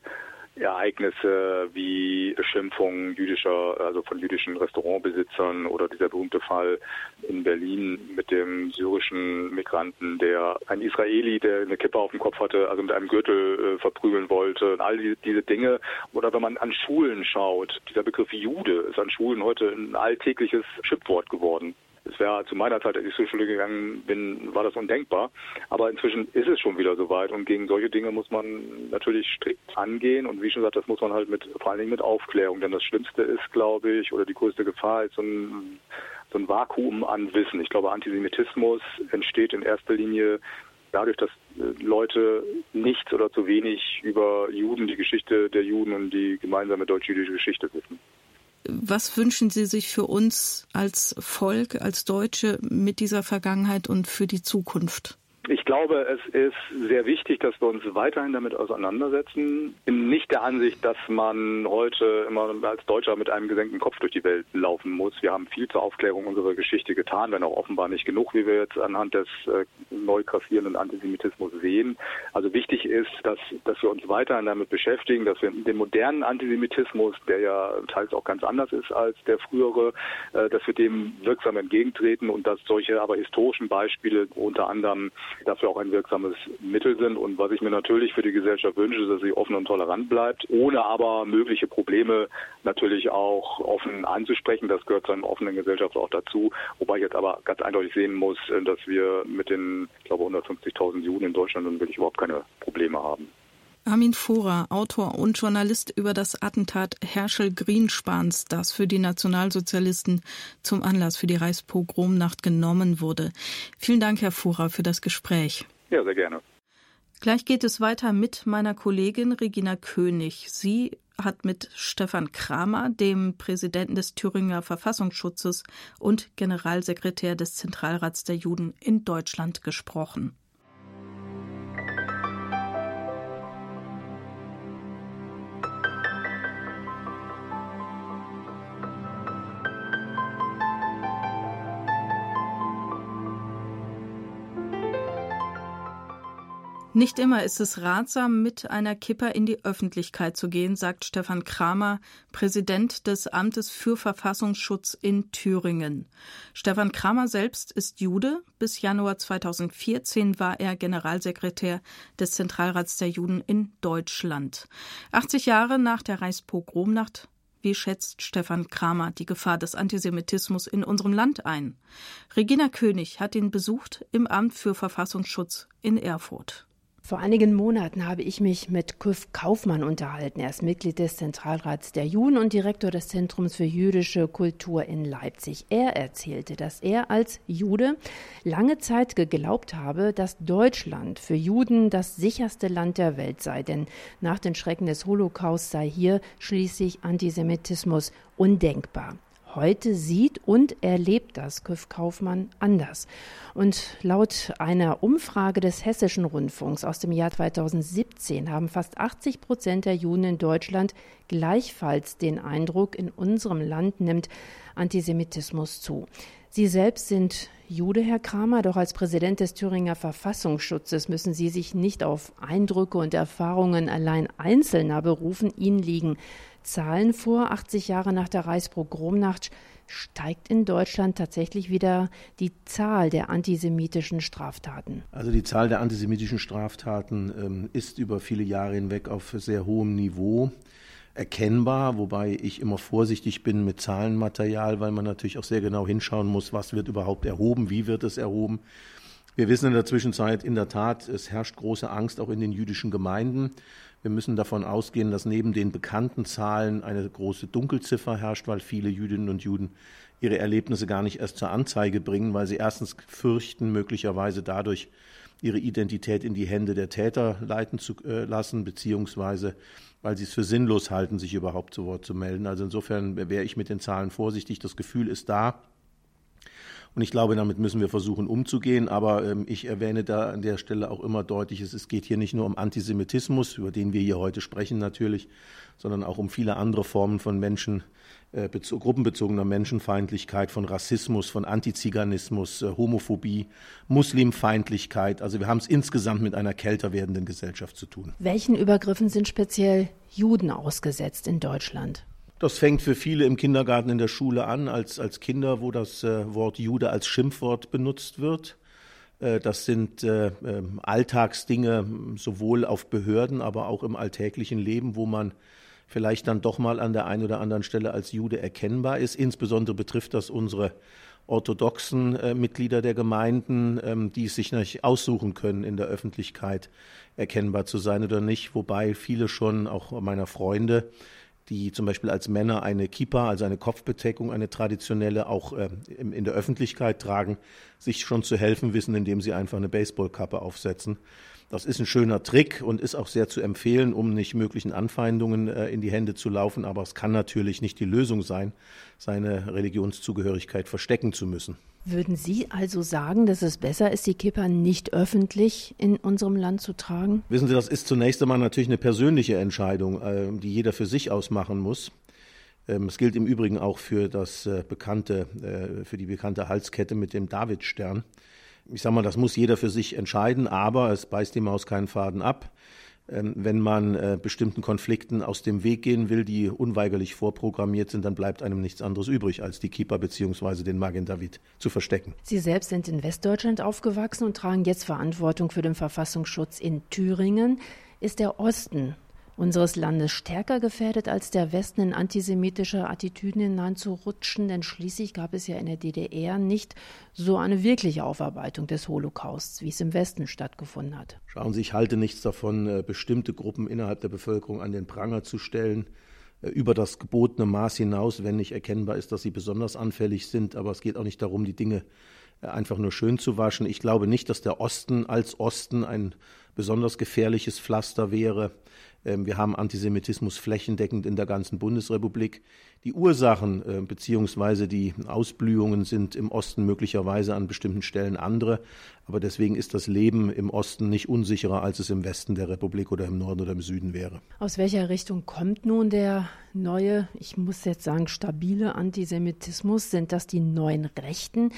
Ereignisse wie Beschimpfung jüdischer, also von jüdischen Restaurantbesitzern oder dieser berühmte Fall in Berlin mit dem syrischen Migranten, der ein Israeli, der eine Kippe auf dem Kopf hatte, also mit einem Gürtel äh, verprügeln wollte. Und all diese, diese Dinge. Oder wenn man an Schulen schaut, dieser Begriff Jude ist an Schulen heute ein alltägliches Schimpfwort geworden. Es wäre zu meiner Zeit, als ich zur Schule gegangen bin, war das undenkbar. Aber inzwischen ist es schon wieder soweit und gegen solche Dinge muss man natürlich strikt angehen. Und wie schon gesagt, das muss man halt mit, vor allen Dingen mit Aufklärung. Denn das Schlimmste ist, glaube ich, oder die größte Gefahr ist so ein, so ein Vakuum an Wissen. Ich glaube, Antisemitismus entsteht in erster Linie dadurch, dass äh, Leute nichts oder zu wenig über Juden, die Geschichte der Juden und die gemeinsame deutsch-jüdische Geschichte wissen. Was wünschen Sie sich für uns als Volk, als Deutsche mit dieser Vergangenheit und für die Zukunft? Ich glaube, es ist sehr wichtig, dass wir uns weiterhin damit auseinandersetzen. Bin nicht der Ansicht, dass man heute immer als Deutscher mit einem gesenkten Kopf durch die Welt laufen muss. Wir haben viel zur Aufklärung unserer Geschichte getan, wenn auch offenbar nicht genug, wie wir jetzt anhand des äh, neu grassierenden Antisemitismus sehen. Also wichtig ist, dass, dass wir uns weiterhin damit beschäftigen, dass wir den modernen Antisemitismus, der ja teils auch ganz anders ist als der frühere, äh, dass wir dem wirksam entgegentreten und dass solche aber historischen Beispiele unter anderem dafür auch ein wirksames Mittel sind. Und was ich mir natürlich für die Gesellschaft wünsche, ist, dass sie offen und tolerant bleibt, ohne aber mögliche Probleme natürlich auch offen anzusprechen. Das gehört zu einer offenen Gesellschaft auch dazu. Wobei ich jetzt aber ganz eindeutig sehen muss, dass wir mit den, ich glaube, 150.000 Juden in Deutschland nun wirklich überhaupt keine Probleme haben. Armin Forer, Autor und Journalist über das Attentat Herschel Greenspans, das für die Nationalsozialisten zum Anlass für die Reichspogromnacht genommen wurde. Vielen Dank, Herr Forer, für das Gespräch. Ja, sehr gerne. Gleich geht es weiter mit meiner Kollegin Regina König. Sie hat mit Stefan Kramer, dem Präsidenten des Thüringer Verfassungsschutzes und Generalsekretär des Zentralrats der Juden in Deutschland gesprochen. Nicht immer ist es ratsam, mit einer Kipper in die Öffentlichkeit zu gehen, sagt Stefan Kramer, Präsident des Amtes für Verfassungsschutz in Thüringen. Stefan Kramer selbst ist Jude. Bis Januar 2014 war er Generalsekretär des Zentralrats der Juden in Deutschland. 80 Jahre nach der Reichspogromnacht wie schätzt Stefan Kramer die Gefahr des Antisemitismus in unserem Land ein? Regina König hat ihn besucht im Amt für Verfassungsschutz in Erfurt. Vor einigen Monaten habe ich mich mit Küff Kaufmann unterhalten. Er ist Mitglied des Zentralrats der Juden und Direktor des Zentrums für jüdische Kultur in Leipzig. Er erzählte, dass er als Jude lange Zeit geglaubt habe, dass Deutschland für Juden das sicherste Land der Welt sei, denn nach den Schrecken des Holocaust sei hier schließlich Antisemitismus undenkbar. Heute sieht und erlebt das Küff Kaufmann anders. Und laut einer Umfrage des Hessischen Rundfunks aus dem Jahr 2017 haben fast 80 Prozent der Juden in Deutschland gleichfalls den Eindruck, in unserem Land nimmt Antisemitismus zu. Sie selbst sind Jude, Herr Kramer, doch als Präsident des Thüringer Verfassungsschutzes müssen Sie sich nicht auf Eindrücke und Erfahrungen allein Einzelner berufen. Ihnen liegen Zahlen vor. 80 Jahre nach der Reichspogromnacht steigt in Deutschland tatsächlich wieder die Zahl der antisemitischen Straftaten. Also die Zahl der antisemitischen Straftaten ähm, ist über viele Jahre hinweg auf sehr hohem Niveau erkennbar, wobei ich immer vorsichtig bin mit Zahlenmaterial, weil man natürlich auch sehr genau hinschauen muss, was wird überhaupt erhoben, wie wird es erhoben. Wir wissen in der Zwischenzeit in der Tat, es herrscht große Angst auch in den jüdischen Gemeinden. Wir müssen davon ausgehen, dass neben den bekannten Zahlen eine große Dunkelziffer herrscht, weil viele Jüdinnen und Juden ihre Erlebnisse gar nicht erst zur Anzeige bringen, weil sie erstens fürchten, möglicherweise dadurch ihre Identität in die Hände der Täter leiten zu äh, lassen, beziehungsweise weil sie es für sinnlos halten, sich überhaupt zu Wort zu melden. Also insofern wäre ich mit den Zahlen vorsichtig. Das Gefühl ist da. Und ich glaube, damit müssen wir versuchen umzugehen. Aber ähm, ich erwähne da an der Stelle auch immer deutlich, es, es geht hier nicht nur um Antisemitismus, über den wir hier heute sprechen natürlich, sondern auch um viele andere Formen von Menschen, äh, gruppenbezogener Menschenfeindlichkeit, von Rassismus, von Antiziganismus, äh, Homophobie, Muslimfeindlichkeit. Also wir haben es insgesamt mit einer kälter werdenden Gesellschaft zu tun. Welchen Übergriffen sind speziell Juden ausgesetzt in Deutschland? Das fängt für viele im Kindergarten in der Schule an, als, als Kinder, wo das äh, Wort Jude als Schimpfwort benutzt wird. Äh, das sind äh, äh, Alltagsdinge, sowohl auf Behörden, aber auch im alltäglichen Leben, wo man vielleicht dann doch mal an der einen oder anderen Stelle als Jude erkennbar ist. Insbesondere betrifft das unsere orthodoxen äh, Mitglieder der Gemeinden, ähm, die es sich nicht aussuchen können, in der Öffentlichkeit erkennbar zu sein oder nicht, wobei viele schon, auch meiner Freunde, die zum Beispiel als Männer eine Kippa, also eine Kopfbedeckung, eine traditionelle, auch äh, in der Öffentlichkeit tragen, sich schon zu helfen wissen, indem sie einfach eine Baseballkappe aufsetzen. Das ist ein schöner Trick und ist auch sehr zu empfehlen, um nicht möglichen Anfeindungen äh, in die Hände zu laufen. Aber es kann natürlich nicht die Lösung sein, seine Religionszugehörigkeit verstecken zu müssen. Würden Sie also sagen, dass es besser ist, die Kippa nicht öffentlich in unserem Land zu tragen? Wissen Sie, das ist zunächst einmal natürlich eine persönliche Entscheidung, äh, die jeder für sich ausmachen muss. Ähm, es gilt im Übrigen auch für das äh, bekannte, für die bekannte Halskette mit dem Davidstern ich sage mal, das muss jeder für sich entscheiden, aber es beißt die Maus keinen Faden ab. Ähm, wenn man äh, bestimmten Konflikten aus dem Weg gehen will, die unweigerlich vorprogrammiert sind, dann bleibt einem nichts anderes übrig, als die Keeper bzw. den Magen David zu verstecken. Sie selbst sind in Westdeutschland aufgewachsen und tragen jetzt Verantwortung für den Verfassungsschutz in Thüringen. Ist der Osten unseres Landes stärker gefährdet als der Westen in antisemitische Attitüden hineinzurutschen, denn schließlich gab es ja in der DDR nicht so eine wirkliche Aufarbeitung des Holocausts, wie es im Westen stattgefunden hat. Schauen Sie, ich halte nichts davon, äh, bestimmte Gruppen innerhalb der Bevölkerung an den Pranger zu stellen äh, über das gebotene Maß hinaus, wenn nicht erkennbar ist, dass sie besonders anfällig sind. Aber es geht auch nicht darum, die Dinge äh, einfach nur schön zu waschen. Ich glaube nicht, dass der Osten als Osten ein besonders gefährliches Pflaster wäre. Ähm, wir haben Antisemitismus flächendeckend in der ganzen Bundesrepublik. Die Ursachen äh, bzw. die Ausblühungen sind im Osten möglicherweise an bestimmten Stellen andere, aber deswegen ist das Leben im Osten nicht unsicherer, als es im Westen der Republik oder im Norden oder im Süden wäre. Aus welcher Richtung kommt nun der neue, ich muss jetzt sagen, stabile Antisemitismus? Sind das die neuen Rechten?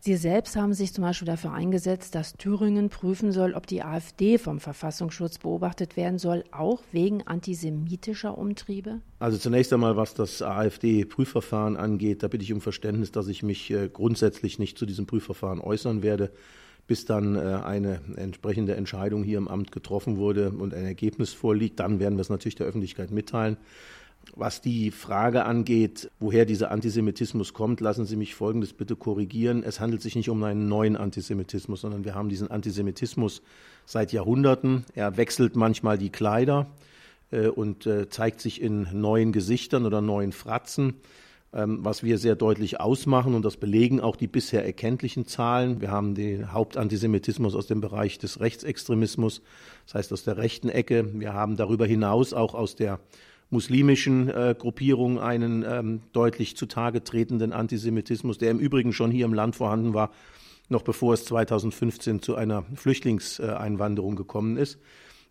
Sie selbst haben sich zum Beispiel dafür eingesetzt, dass Thüringen prüfen soll, ob die AfD vom Verfassungsschutz beobachtet werden soll, auch wegen antisemitischer Umtriebe? Also zunächst einmal, was das AfD-Prüfverfahren angeht, da bitte ich um Verständnis, dass ich mich äh, grundsätzlich nicht zu diesem Prüfverfahren äußern werde bis dann äh, eine entsprechende Entscheidung hier im Amt getroffen wurde und ein Ergebnis vorliegt. Dann werden wir es natürlich der Öffentlichkeit mitteilen. Was die Frage angeht, woher dieser Antisemitismus kommt, lassen Sie mich Folgendes bitte korrigieren. Es handelt sich nicht um einen neuen Antisemitismus, sondern wir haben diesen Antisemitismus seit Jahrhunderten. Er wechselt manchmal die Kleider und äh, zeigt sich in neuen Gesichtern oder neuen Fratzen. Ähm, was wir sehr deutlich ausmachen, und das belegen auch die bisher erkenntlichen Zahlen. Wir haben den Hauptantisemitismus aus dem Bereich des Rechtsextremismus, das heißt aus der rechten Ecke. Wir haben darüber hinaus auch aus der muslimischen äh, Gruppierung einen ähm, deutlich zutage tretenden Antisemitismus, der im Übrigen schon hier im Land vorhanden war, noch bevor es 2015 zu einer Flüchtlingseinwanderung gekommen ist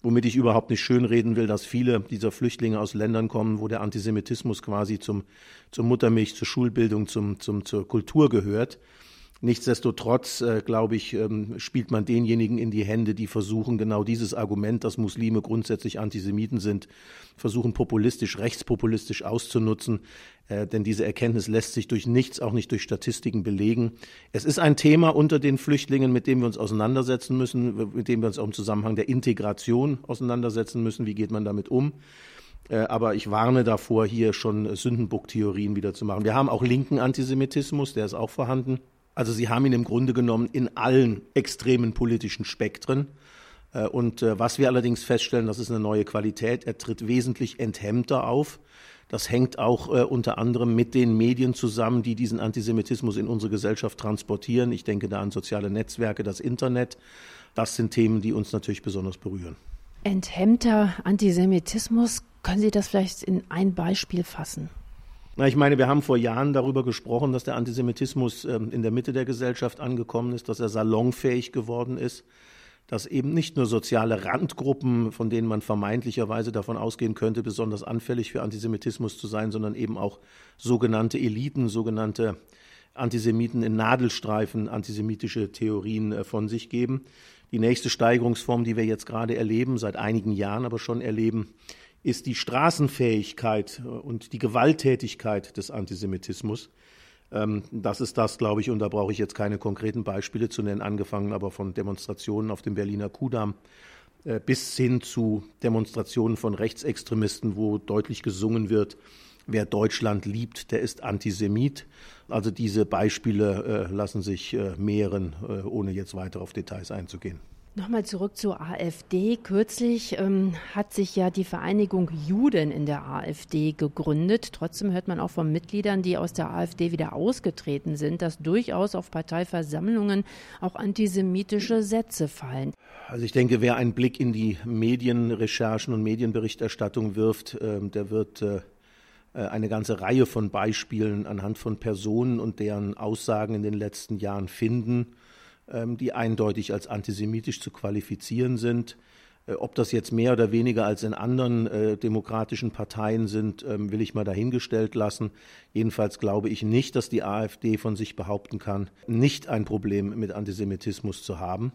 womit ich überhaupt nicht schönreden will, dass viele dieser Flüchtlinge aus Ländern kommen, wo der Antisemitismus quasi zum, zur Muttermilch, zur Schulbildung, zum, zum, zur Kultur gehört. Nichtsdestotrotz, äh, glaube ich, ähm, spielt man denjenigen in die Hände, die versuchen, genau dieses Argument, dass Muslime grundsätzlich Antisemiten sind, versuchen populistisch, rechtspopulistisch auszunutzen. Äh, denn diese Erkenntnis lässt sich durch nichts, auch nicht durch Statistiken belegen. Es ist ein Thema unter den Flüchtlingen, mit dem wir uns auseinandersetzen müssen, mit dem wir uns auch im Zusammenhang der Integration auseinandersetzen müssen. Wie geht man damit um? Äh, aber ich warne davor, hier schon Sündenbock-Theorien wieder zu machen. Wir haben auch linken Antisemitismus, der ist auch vorhanden. Also sie haben ihn im Grunde genommen in allen extremen politischen Spektren. Äh, und äh, was wir allerdings feststellen, das ist eine neue Qualität, er tritt wesentlich enthemmter auf. Das hängt auch äh, unter anderem mit den Medien zusammen, die diesen Antisemitismus in unsere Gesellschaft transportieren. Ich denke da an soziale Netzwerke, das Internet. Das sind Themen, die uns natürlich besonders berühren. Enthemmter Antisemitismus, können Sie das vielleicht in ein Beispiel fassen? Na, ich meine, wir haben vor Jahren darüber gesprochen, dass der Antisemitismus ähm, in der Mitte der Gesellschaft angekommen ist, dass er salonfähig geworden ist, dass eben nicht nur soziale Randgruppen, von denen man vermeintlicherweise davon ausgehen könnte, besonders anfällig für Antisemitismus zu sein, sondern eben auch sogenannte Eliten, sogenannte Antisemiten in Nadelstreifen antisemitische Theorien äh, von sich geben. Die nächste Steigerungsform, die wir jetzt gerade erleben, seit einigen Jahren aber schon erleben, ist die Straßenfähigkeit äh, und die Gewalttätigkeit des Antisemitismus. Ähm, das ist das, glaube ich, und da brauche ich jetzt keine konkreten Beispiele zu nennen, angefangen aber von Demonstrationen auf dem Berliner Kudamm äh, bis hin zu Demonstrationen von Rechtsextremisten, wo deutlich gesungen wird, wer Deutschland liebt, der ist Antisemit. Also diese Beispiele äh, lassen sich mehren, ohne jetzt weiter auf Details einzugehen. Nochmal zurück zur AfD. Kürzlich ähm, hat sich ja die Vereinigung Juden in der AfD gegründet. Trotzdem hört man auch von Mitgliedern, die aus der AfD wieder ausgetreten sind, dass durchaus auf Parteiversammlungen auch antisemitische Sätze fallen. Also ich denke, wer einen Blick in die Medienrecherchen und Medienberichterstattung wirft, äh, der wird äh, äh, eine ganze Reihe von Beispielen anhand von Personen und deren Aussagen in den letzten Jahren finden die eindeutig als antisemitisch zu qualifizieren sind. Äh, ob das jetzt mehr oder weniger als in anderen äh, demokratischen Parteien sind, ähm, will ich mal dahingestellt lassen. Jedenfalls glaube ich nicht, dass die AfD von sich behaupten kann, nicht ein Problem mit Antisemitismus zu haben.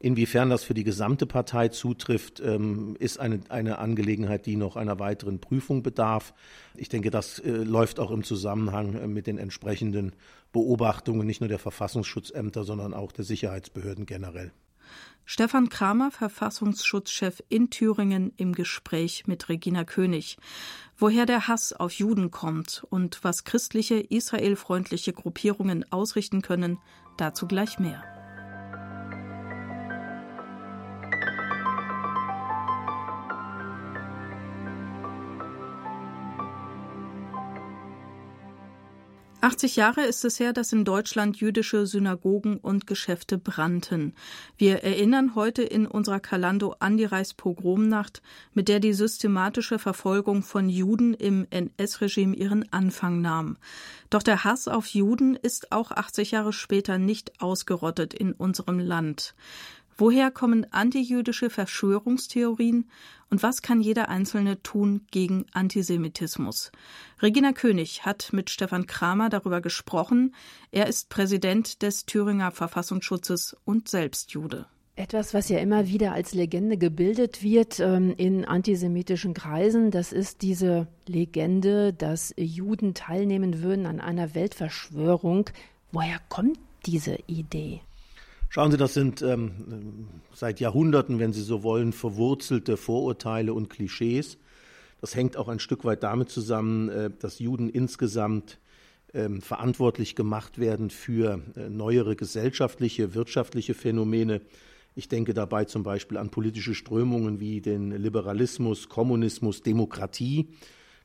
Inwiefern das für die gesamte Partei zutrifft, ähm, ist eine, eine Angelegenheit, die noch einer weiteren Prüfung bedarf. Ich denke, das äh, läuft auch im Zusammenhang äh, mit den entsprechenden Beobachtungen nicht nur der Verfassungsschutzämter, sondern auch der Sicherheitsbehörden generell. Stefan Kramer, Verfassungsschutzchef in Thüringen, im Gespräch mit Regina König. Woher der Hass auf Juden kommt und was christliche, israelfreundliche Gruppierungen ausrichten können, dazu gleich mehr. 80 Jahre ist es her, dass in Deutschland jüdische Synagogen und Geschäfte brannten. Wir erinnern heute in unserer Kalando an die Reichspogromnacht, mit der die systematische Verfolgung von Juden im NS-Regime ihren Anfang nahm. Doch der Hass auf Juden ist auch 80 Jahre später nicht ausgerottet in unserem Land. Woher kommen antijüdische Verschwörungstheorien und was kann jeder Einzelne tun gegen Antisemitismus? Regina König hat mit Stefan Kramer darüber gesprochen. Er ist Präsident des Thüringer Verfassungsschutzes und selbst Jude. Etwas, was ja immer wieder als Legende gebildet wird ähm, in antisemitischen Kreisen, das ist diese Legende, dass Juden teilnehmen würden an einer Weltverschwörung. Woher kommt diese Idee? Schauen Sie, das sind ähm, seit Jahrhunderten, wenn Sie so wollen, verwurzelte Vorurteile und Klischees. Das hängt auch ein Stück weit damit zusammen, äh, dass Juden insgesamt ähm, verantwortlich gemacht werden für äh, neuere gesellschaftliche, wirtschaftliche Phänomene. Ich denke dabei zum Beispiel an politische Strömungen wie den Liberalismus, Kommunismus, Demokratie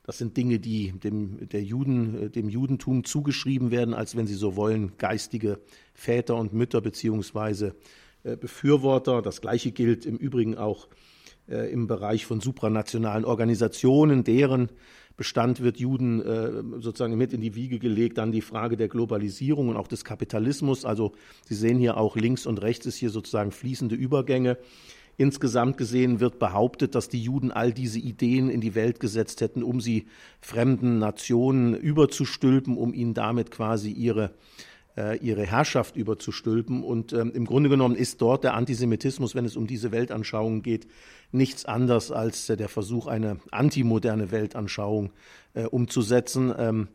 das sind Dinge, die dem, der Juden, äh, dem Judentum zugeschrieben werden, als wenn Sie so wollen, geistige Väter und Mütter beziehungsweise äh, Befürworter. Das Gleiche gilt im Übrigen auch äh, im Bereich von supranationalen Organisationen, deren Bestand wird Juden sozusagen mit in die Wiege gelegt, dann die Frage der Globalisierung und auch des Kapitalismus. Also Sie sehen hier auch links und rechts ist hier sozusagen fließende Übergänge. Insgesamt gesehen wird behauptet, dass die Juden all diese Ideen in die Welt gesetzt hätten, um sie fremden Nationen überzustülpen, um ihnen damit quasi ihre äh, ihre Herrschaft überzustülpen. Und ähm, im Grunde genommen ist dort der Antisemitismus, wenn es um diese Weltanschauung geht, nichts anderes als äh, der Versuch, eine antimoderne Weltanschauung äh, umzusetzen. Ähm,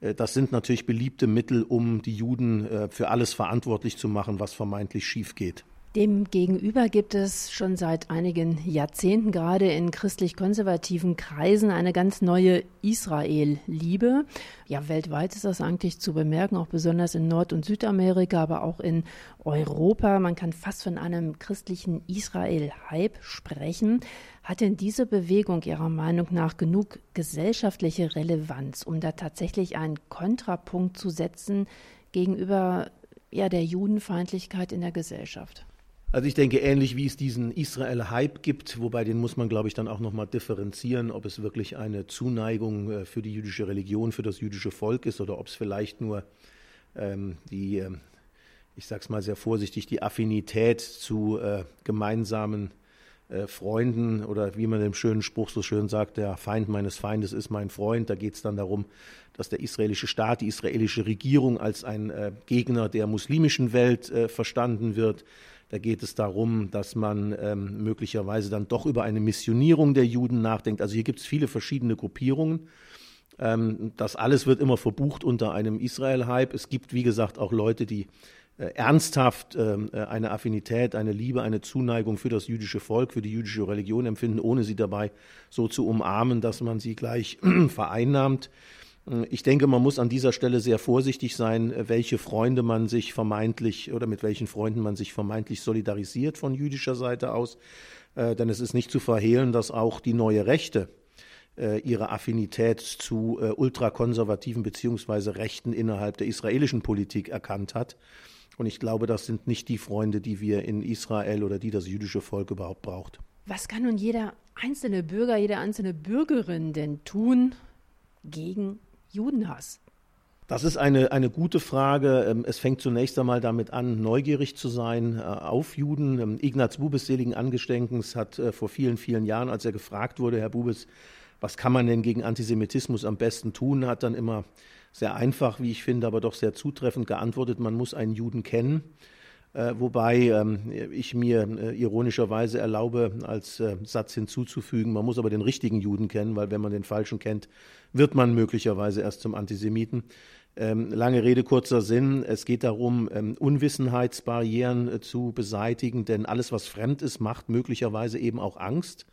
äh, das sind natürlich beliebte Mittel, um die Juden äh, für alles verantwortlich zu machen, was vermeintlich schief geht. Demgegenüber gibt es schon seit einigen Jahrzehnten gerade in christlich-konservativen Kreisen eine ganz neue Israel-Liebe. Ja, weltweit ist das eigentlich zu bemerken, auch besonders in Nord- und Südamerika, aber auch in Europa. Man kann fast von einem christlichen Israel-Hype sprechen. Hat denn diese Bewegung Ihrer Meinung nach genug gesellschaftliche Relevanz, um da tatsächlich einen Kontrapunkt zu setzen gegenüber ja, der Judenfeindlichkeit in der Gesellschaft? Also ich denke, ähnlich wie es diesen Israel-Hype gibt, wobei den muss man, glaube ich, dann auch nochmal differenzieren, ob es wirklich eine Zuneigung äh, für die jüdische Religion, für das jüdische Volk ist oder ob es vielleicht nur ähm, die, äh, ich sage es mal sehr vorsichtig, die Affinität zu äh, gemeinsamen äh, Freunden oder wie man im schönen Spruch so schön sagt, der Feind meines Feindes ist mein Freund. Da geht es dann darum, dass der israelische Staat, die israelische Regierung als ein äh, Gegner der muslimischen Welt äh, verstanden wird da geht es darum, dass man ähm, möglicherweise dann doch über eine Missionierung der Juden nachdenkt. Also hier gibt es viele verschiedene Gruppierungen. Ähm, das alles wird immer verbucht unter einem Israel-Hype. Es gibt, wie gesagt, auch Leute, die äh, ernsthaft ähm, äh, eine Affinität, eine Liebe, eine Zuneigung für das jüdische Volk, für die jüdische Religion empfinden, ohne sie dabei so zu umarmen, dass man sie gleich *clears throat* vereinnahmt. Ich denke, man muss an dieser Stelle sehr vorsichtig sein, welche Freunde man sich vermeintlich oder mit welchen Freunden man sich vermeintlich solidarisiert von jüdischer Seite aus. Äh, denn es ist nicht zu verhehlen, dass auch die neue Rechte äh, ihre Affinität zu äh, ultrakonservativen beziehungsweise Rechten innerhalb der israelischen Politik erkannt hat. Und ich glaube, das sind nicht die Freunde, die wir in Israel oder die das jüdische Volk überhaupt braucht. Was kann nun jeder einzelne Bürger, jede einzelne Bürgerin denn tun gegen Judenhass? Das ist eine, eine gute Frage. Ähm, es fängt zunächst einmal damit an, neugierig zu sein äh, auf Juden. Ähm, Ignaz Bubes seligen Angestenkens hat äh, vor vielen, vielen Jahren, als er gefragt wurde, Herr Bubes, was kann man denn gegen Antisemitismus am besten tun, hat dann immer sehr einfach, wie ich finde, aber doch sehr zutreffend geantwortet, man muss einen Juden kennen. Äh, wobei ähm, ich mir äh, ironischerweise erlaube, als äh, Satz hinzuzufügen, man muss aber den richtigen Juden kennen, weil wenn man den falschen kennt, wird man möglicherweise erst zum Antisemiten. Ähm, lange Rede, kurzer Sinn. Es geht darum, ähm, Unwissenheitsbarrieren zu beseitigen, denn alles, was fremd ist, macht möglicherweise eben auch Angst,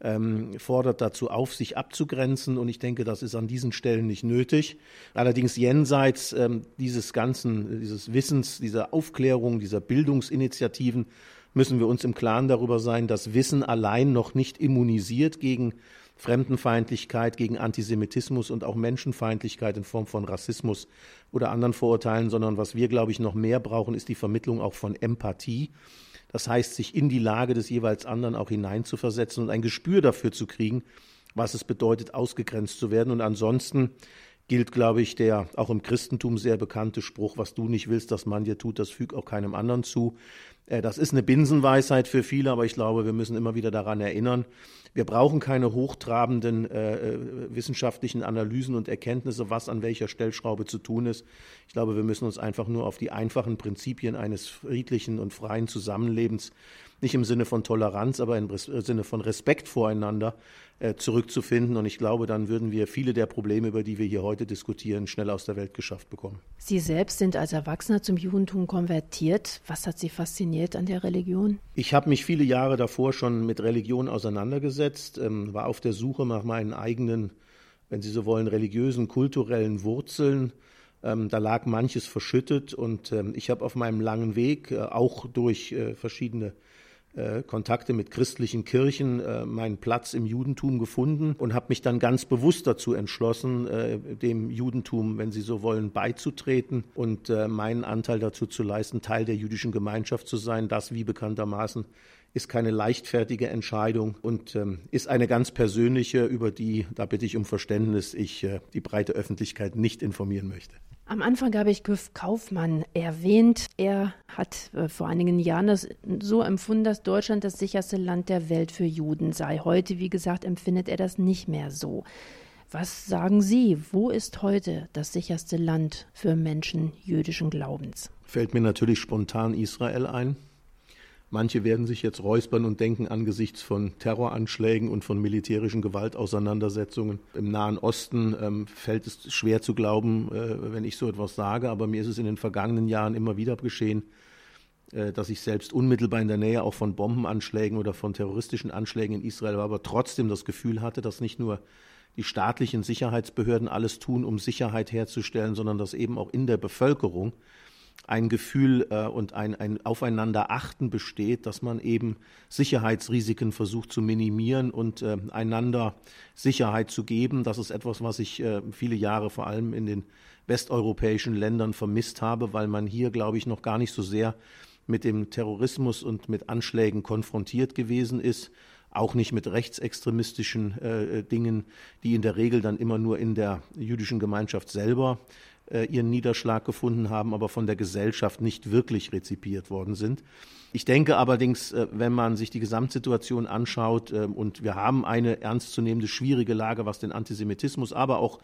ähm, fordert dazu auf, sich abzugrenzen. Und ich denke, das ist an diesen Stellen nicht nötig. Allerdings jenseits ähm, dieses ganzen, dieses Wissens, dieser Aufklärung, dieser Bildungsinitiativen müssen wir uns im Klaren darüber sein, dass Wissen allein noch nicht immunisiert gegen Fremdenfeindlichkeit, gegen Antisemitismus und auch Menschenfeindlichkeit in Form von Rassismus oder anderen Vorurteilen, sondern was wir, glaube ich, noch mehr brauchen, ist die Vermittlung auch von Empathie. Das heißt, sich in die Lage des jeweils anderen auch hineinzuversetzen und ein Gespür dafür zu kriegen, was es bedeutet, ausgegrenzt zu werden. Und ansonsten gilt, glaube ich, der auch im Christentum sehr bekannte Spruch, was du nicht willst, dass man dir tut, das füg auch keinem anderen zu. Äh, das ist eine Binsenweisheit für viele, aber ich glaube, wir müssen immer wieder daran erinnern, wir brauchen keine hochtrabenden äh, äh, wissenschaftlichen Analysen und Erkenntnisse, was an welcher Stellschraube zu tun ist. Ich glaube, wir müssen uns einfach nur auf die einfachen Prinzipien eines friedlichen und freien Zusammenlebens nicht im Sinne von Toleranz, aber im äh, Sinne von Respekt voreinander zurückzufinden. Und ich glaube, dann würden wir viele der Probleme, über die wir hier heute diskutieren, schnell aus der Welt geschafft bekommen. Sie selbst sind als Erwachsener zum Judentum konvertiert. Was hat Sie fasziniert an der Religion? Ich habe mich viele Jahre davor schon mit Religion auseinandergesetzt, ähm, war auf der Suche nach meinen eigenen, wenn Sie so wollen, religiösen, kulturellen Wurzeln. Ähm, da lag manches verschüttet und ähm, ich habe auf meinem langen Weg äh, auch durch äh, verschiedene äh, Kontakte mit christlichen Kirchen äh, meinen Platz im Judentum gefunden und habe mich dann ganz bewusst dazu entschlossen, äh, dem Judentum, wenn Sie so wollen, beizutreten und meinen Anteil dazu zu leisten, Teil der jüdischen Gemeinschaft zu sein. Das, wie bekanntermaßen, ist keine leichtfertige Entscheidung und ähm, ist eine ganz persönliche, über die, da bitte ich um Verständnis, ich die breite Öffentlichkeit nicht informieren möchte. Am Anfang habe ich Güff Kaufmann erwähnt. Er hat äh, vor einigen Jahren das so empfunden, dass Deutschland das sicherste Land der Welt für Juden sei. Heute, wie gesagt, empfindet er das nicht mehr so. Was sagen Sie? Wo ist heute das sicherste Land für Menschen jüdischen Glaubens? Fällt mir natürlich spontan Israel ein. Manche werden sich jetzt räuspern und denken angesichts von Terroranschlägen und von militärischen Gewaltauseinandersetzungen im Nahen Osten ähm, fällt es schwer zu glauben, äh, wenn ich so etwas sage, aber mir ist es in den vergangenen Jahren immer wieder geschehen, äh, dass ich selbst unmittelbar in der Nähe auch von Bombenanschlägen oder von terroristischen Anschlägen in Israel war, aber trotzdem das Gefühl hatte, dass nicht nur die staatlichen Sicherheitsbehörden alles tun, um Sicherheit herzustellen, sondern dass eben auch in der Bevölkerung ein Gefühl äh, und ein, ein Aufeinanderachten besteht, dass man eben Sicherheitsrisiken versucht zu minimieren und äh, einander Sicherheit zu geben. Das ist etwas, was ich äh, viele Jahre vor allem in den westeuropäischen Ländern vermisst habe, weil man hier, glaube ich, noch gar nicht so sehr mit dem Terrorismus und mit Anschlägen konfrontiert gewesen ist auch nicht mit rechtsextremistischen äh, Dingen, die in der Regel dann immer nur in der jüdischen Gemeinschaft selber äh, ihren Niederschlag gefunden haben, aber von der Gesellschaft nicht wirklich rezipiert worden sind. Ich denke allerdings, äh, wenn man sich die Gesamtsituation anschaut, äh, und wir haben eine ernstzunehmende, schwierige Lage, was den Antisemitismus, aber auch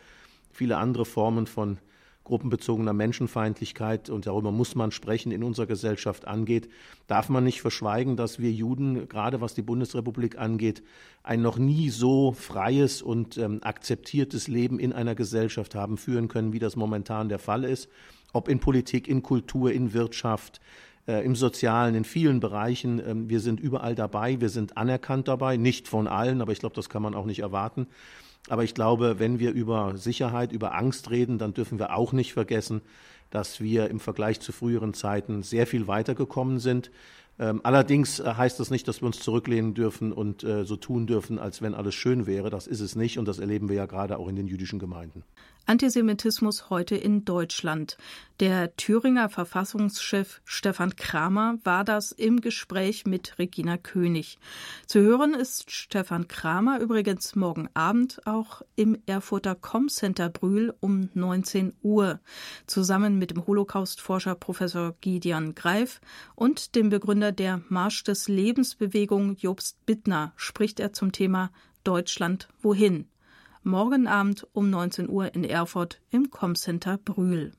viele andere Formen von gruppenbezogener Menschenfeindlichkeit, und darüber muss man sprechen, in unserer Gesellschaft angeht, darf man nicht verschweigen, dass wir Juden, gerade was die Bundesrepublik angeht, ein noch nie so freies und ähm, akzeptiertes Leben in einer Gesellschaft haben führen können, wie das momentan der Fall ist. Ob in Politik, in Kultur, in Wirtschaft, äh, im Sozialen, in vielen Bereichen. Ähm, wir sind überall dabei, wir sind anerkannt dabei, nicht von allen, aber ich glaube, das kann man auch nicht erwarten. Aber ich glaube, wenn wir über Sicherheit, über Angst reden, dann dürfen wir auch nicht vergessen, dass wir im Vergleich zu früheren Zeiten sehr viel weitergekommen sind. Ähm, allerdings äh, heißt das nicht, dass wir uns zurücklehnen dürfen und äh, so tun dürfen, als wenn alles schön wäre. Das ist es nicht und das erleben wir ja gerade auch in den jüdischen Gemeinden. Antisemitismus heute in Deutschland. Der Thüringer Verfassungschef Stefan Kramer war das im Gespräch mit Regina König. Zu hören ist Stefan Kramer übrigens morgen Abend auch im Erfurter Com-Center Brühl um 19 Uhr, zusammen mit dem Holocaustforscher Professor Gideon Greif und dem Begründer der Marsch des Lebensbewegung Jobst Bittner spricht er zum Thema Deutschland wohin morgen Abend um 19 Uhr in Erfurt im Comcenter Brühl.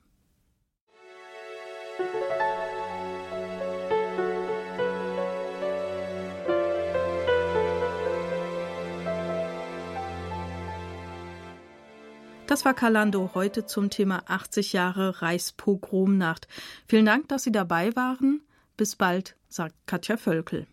Das war Kalando heute zum Thema 80 Jahre Reichspogromnacht. Vielen Dank, dass Sie dabei waren. Bis bald, sagt Katja Völkel.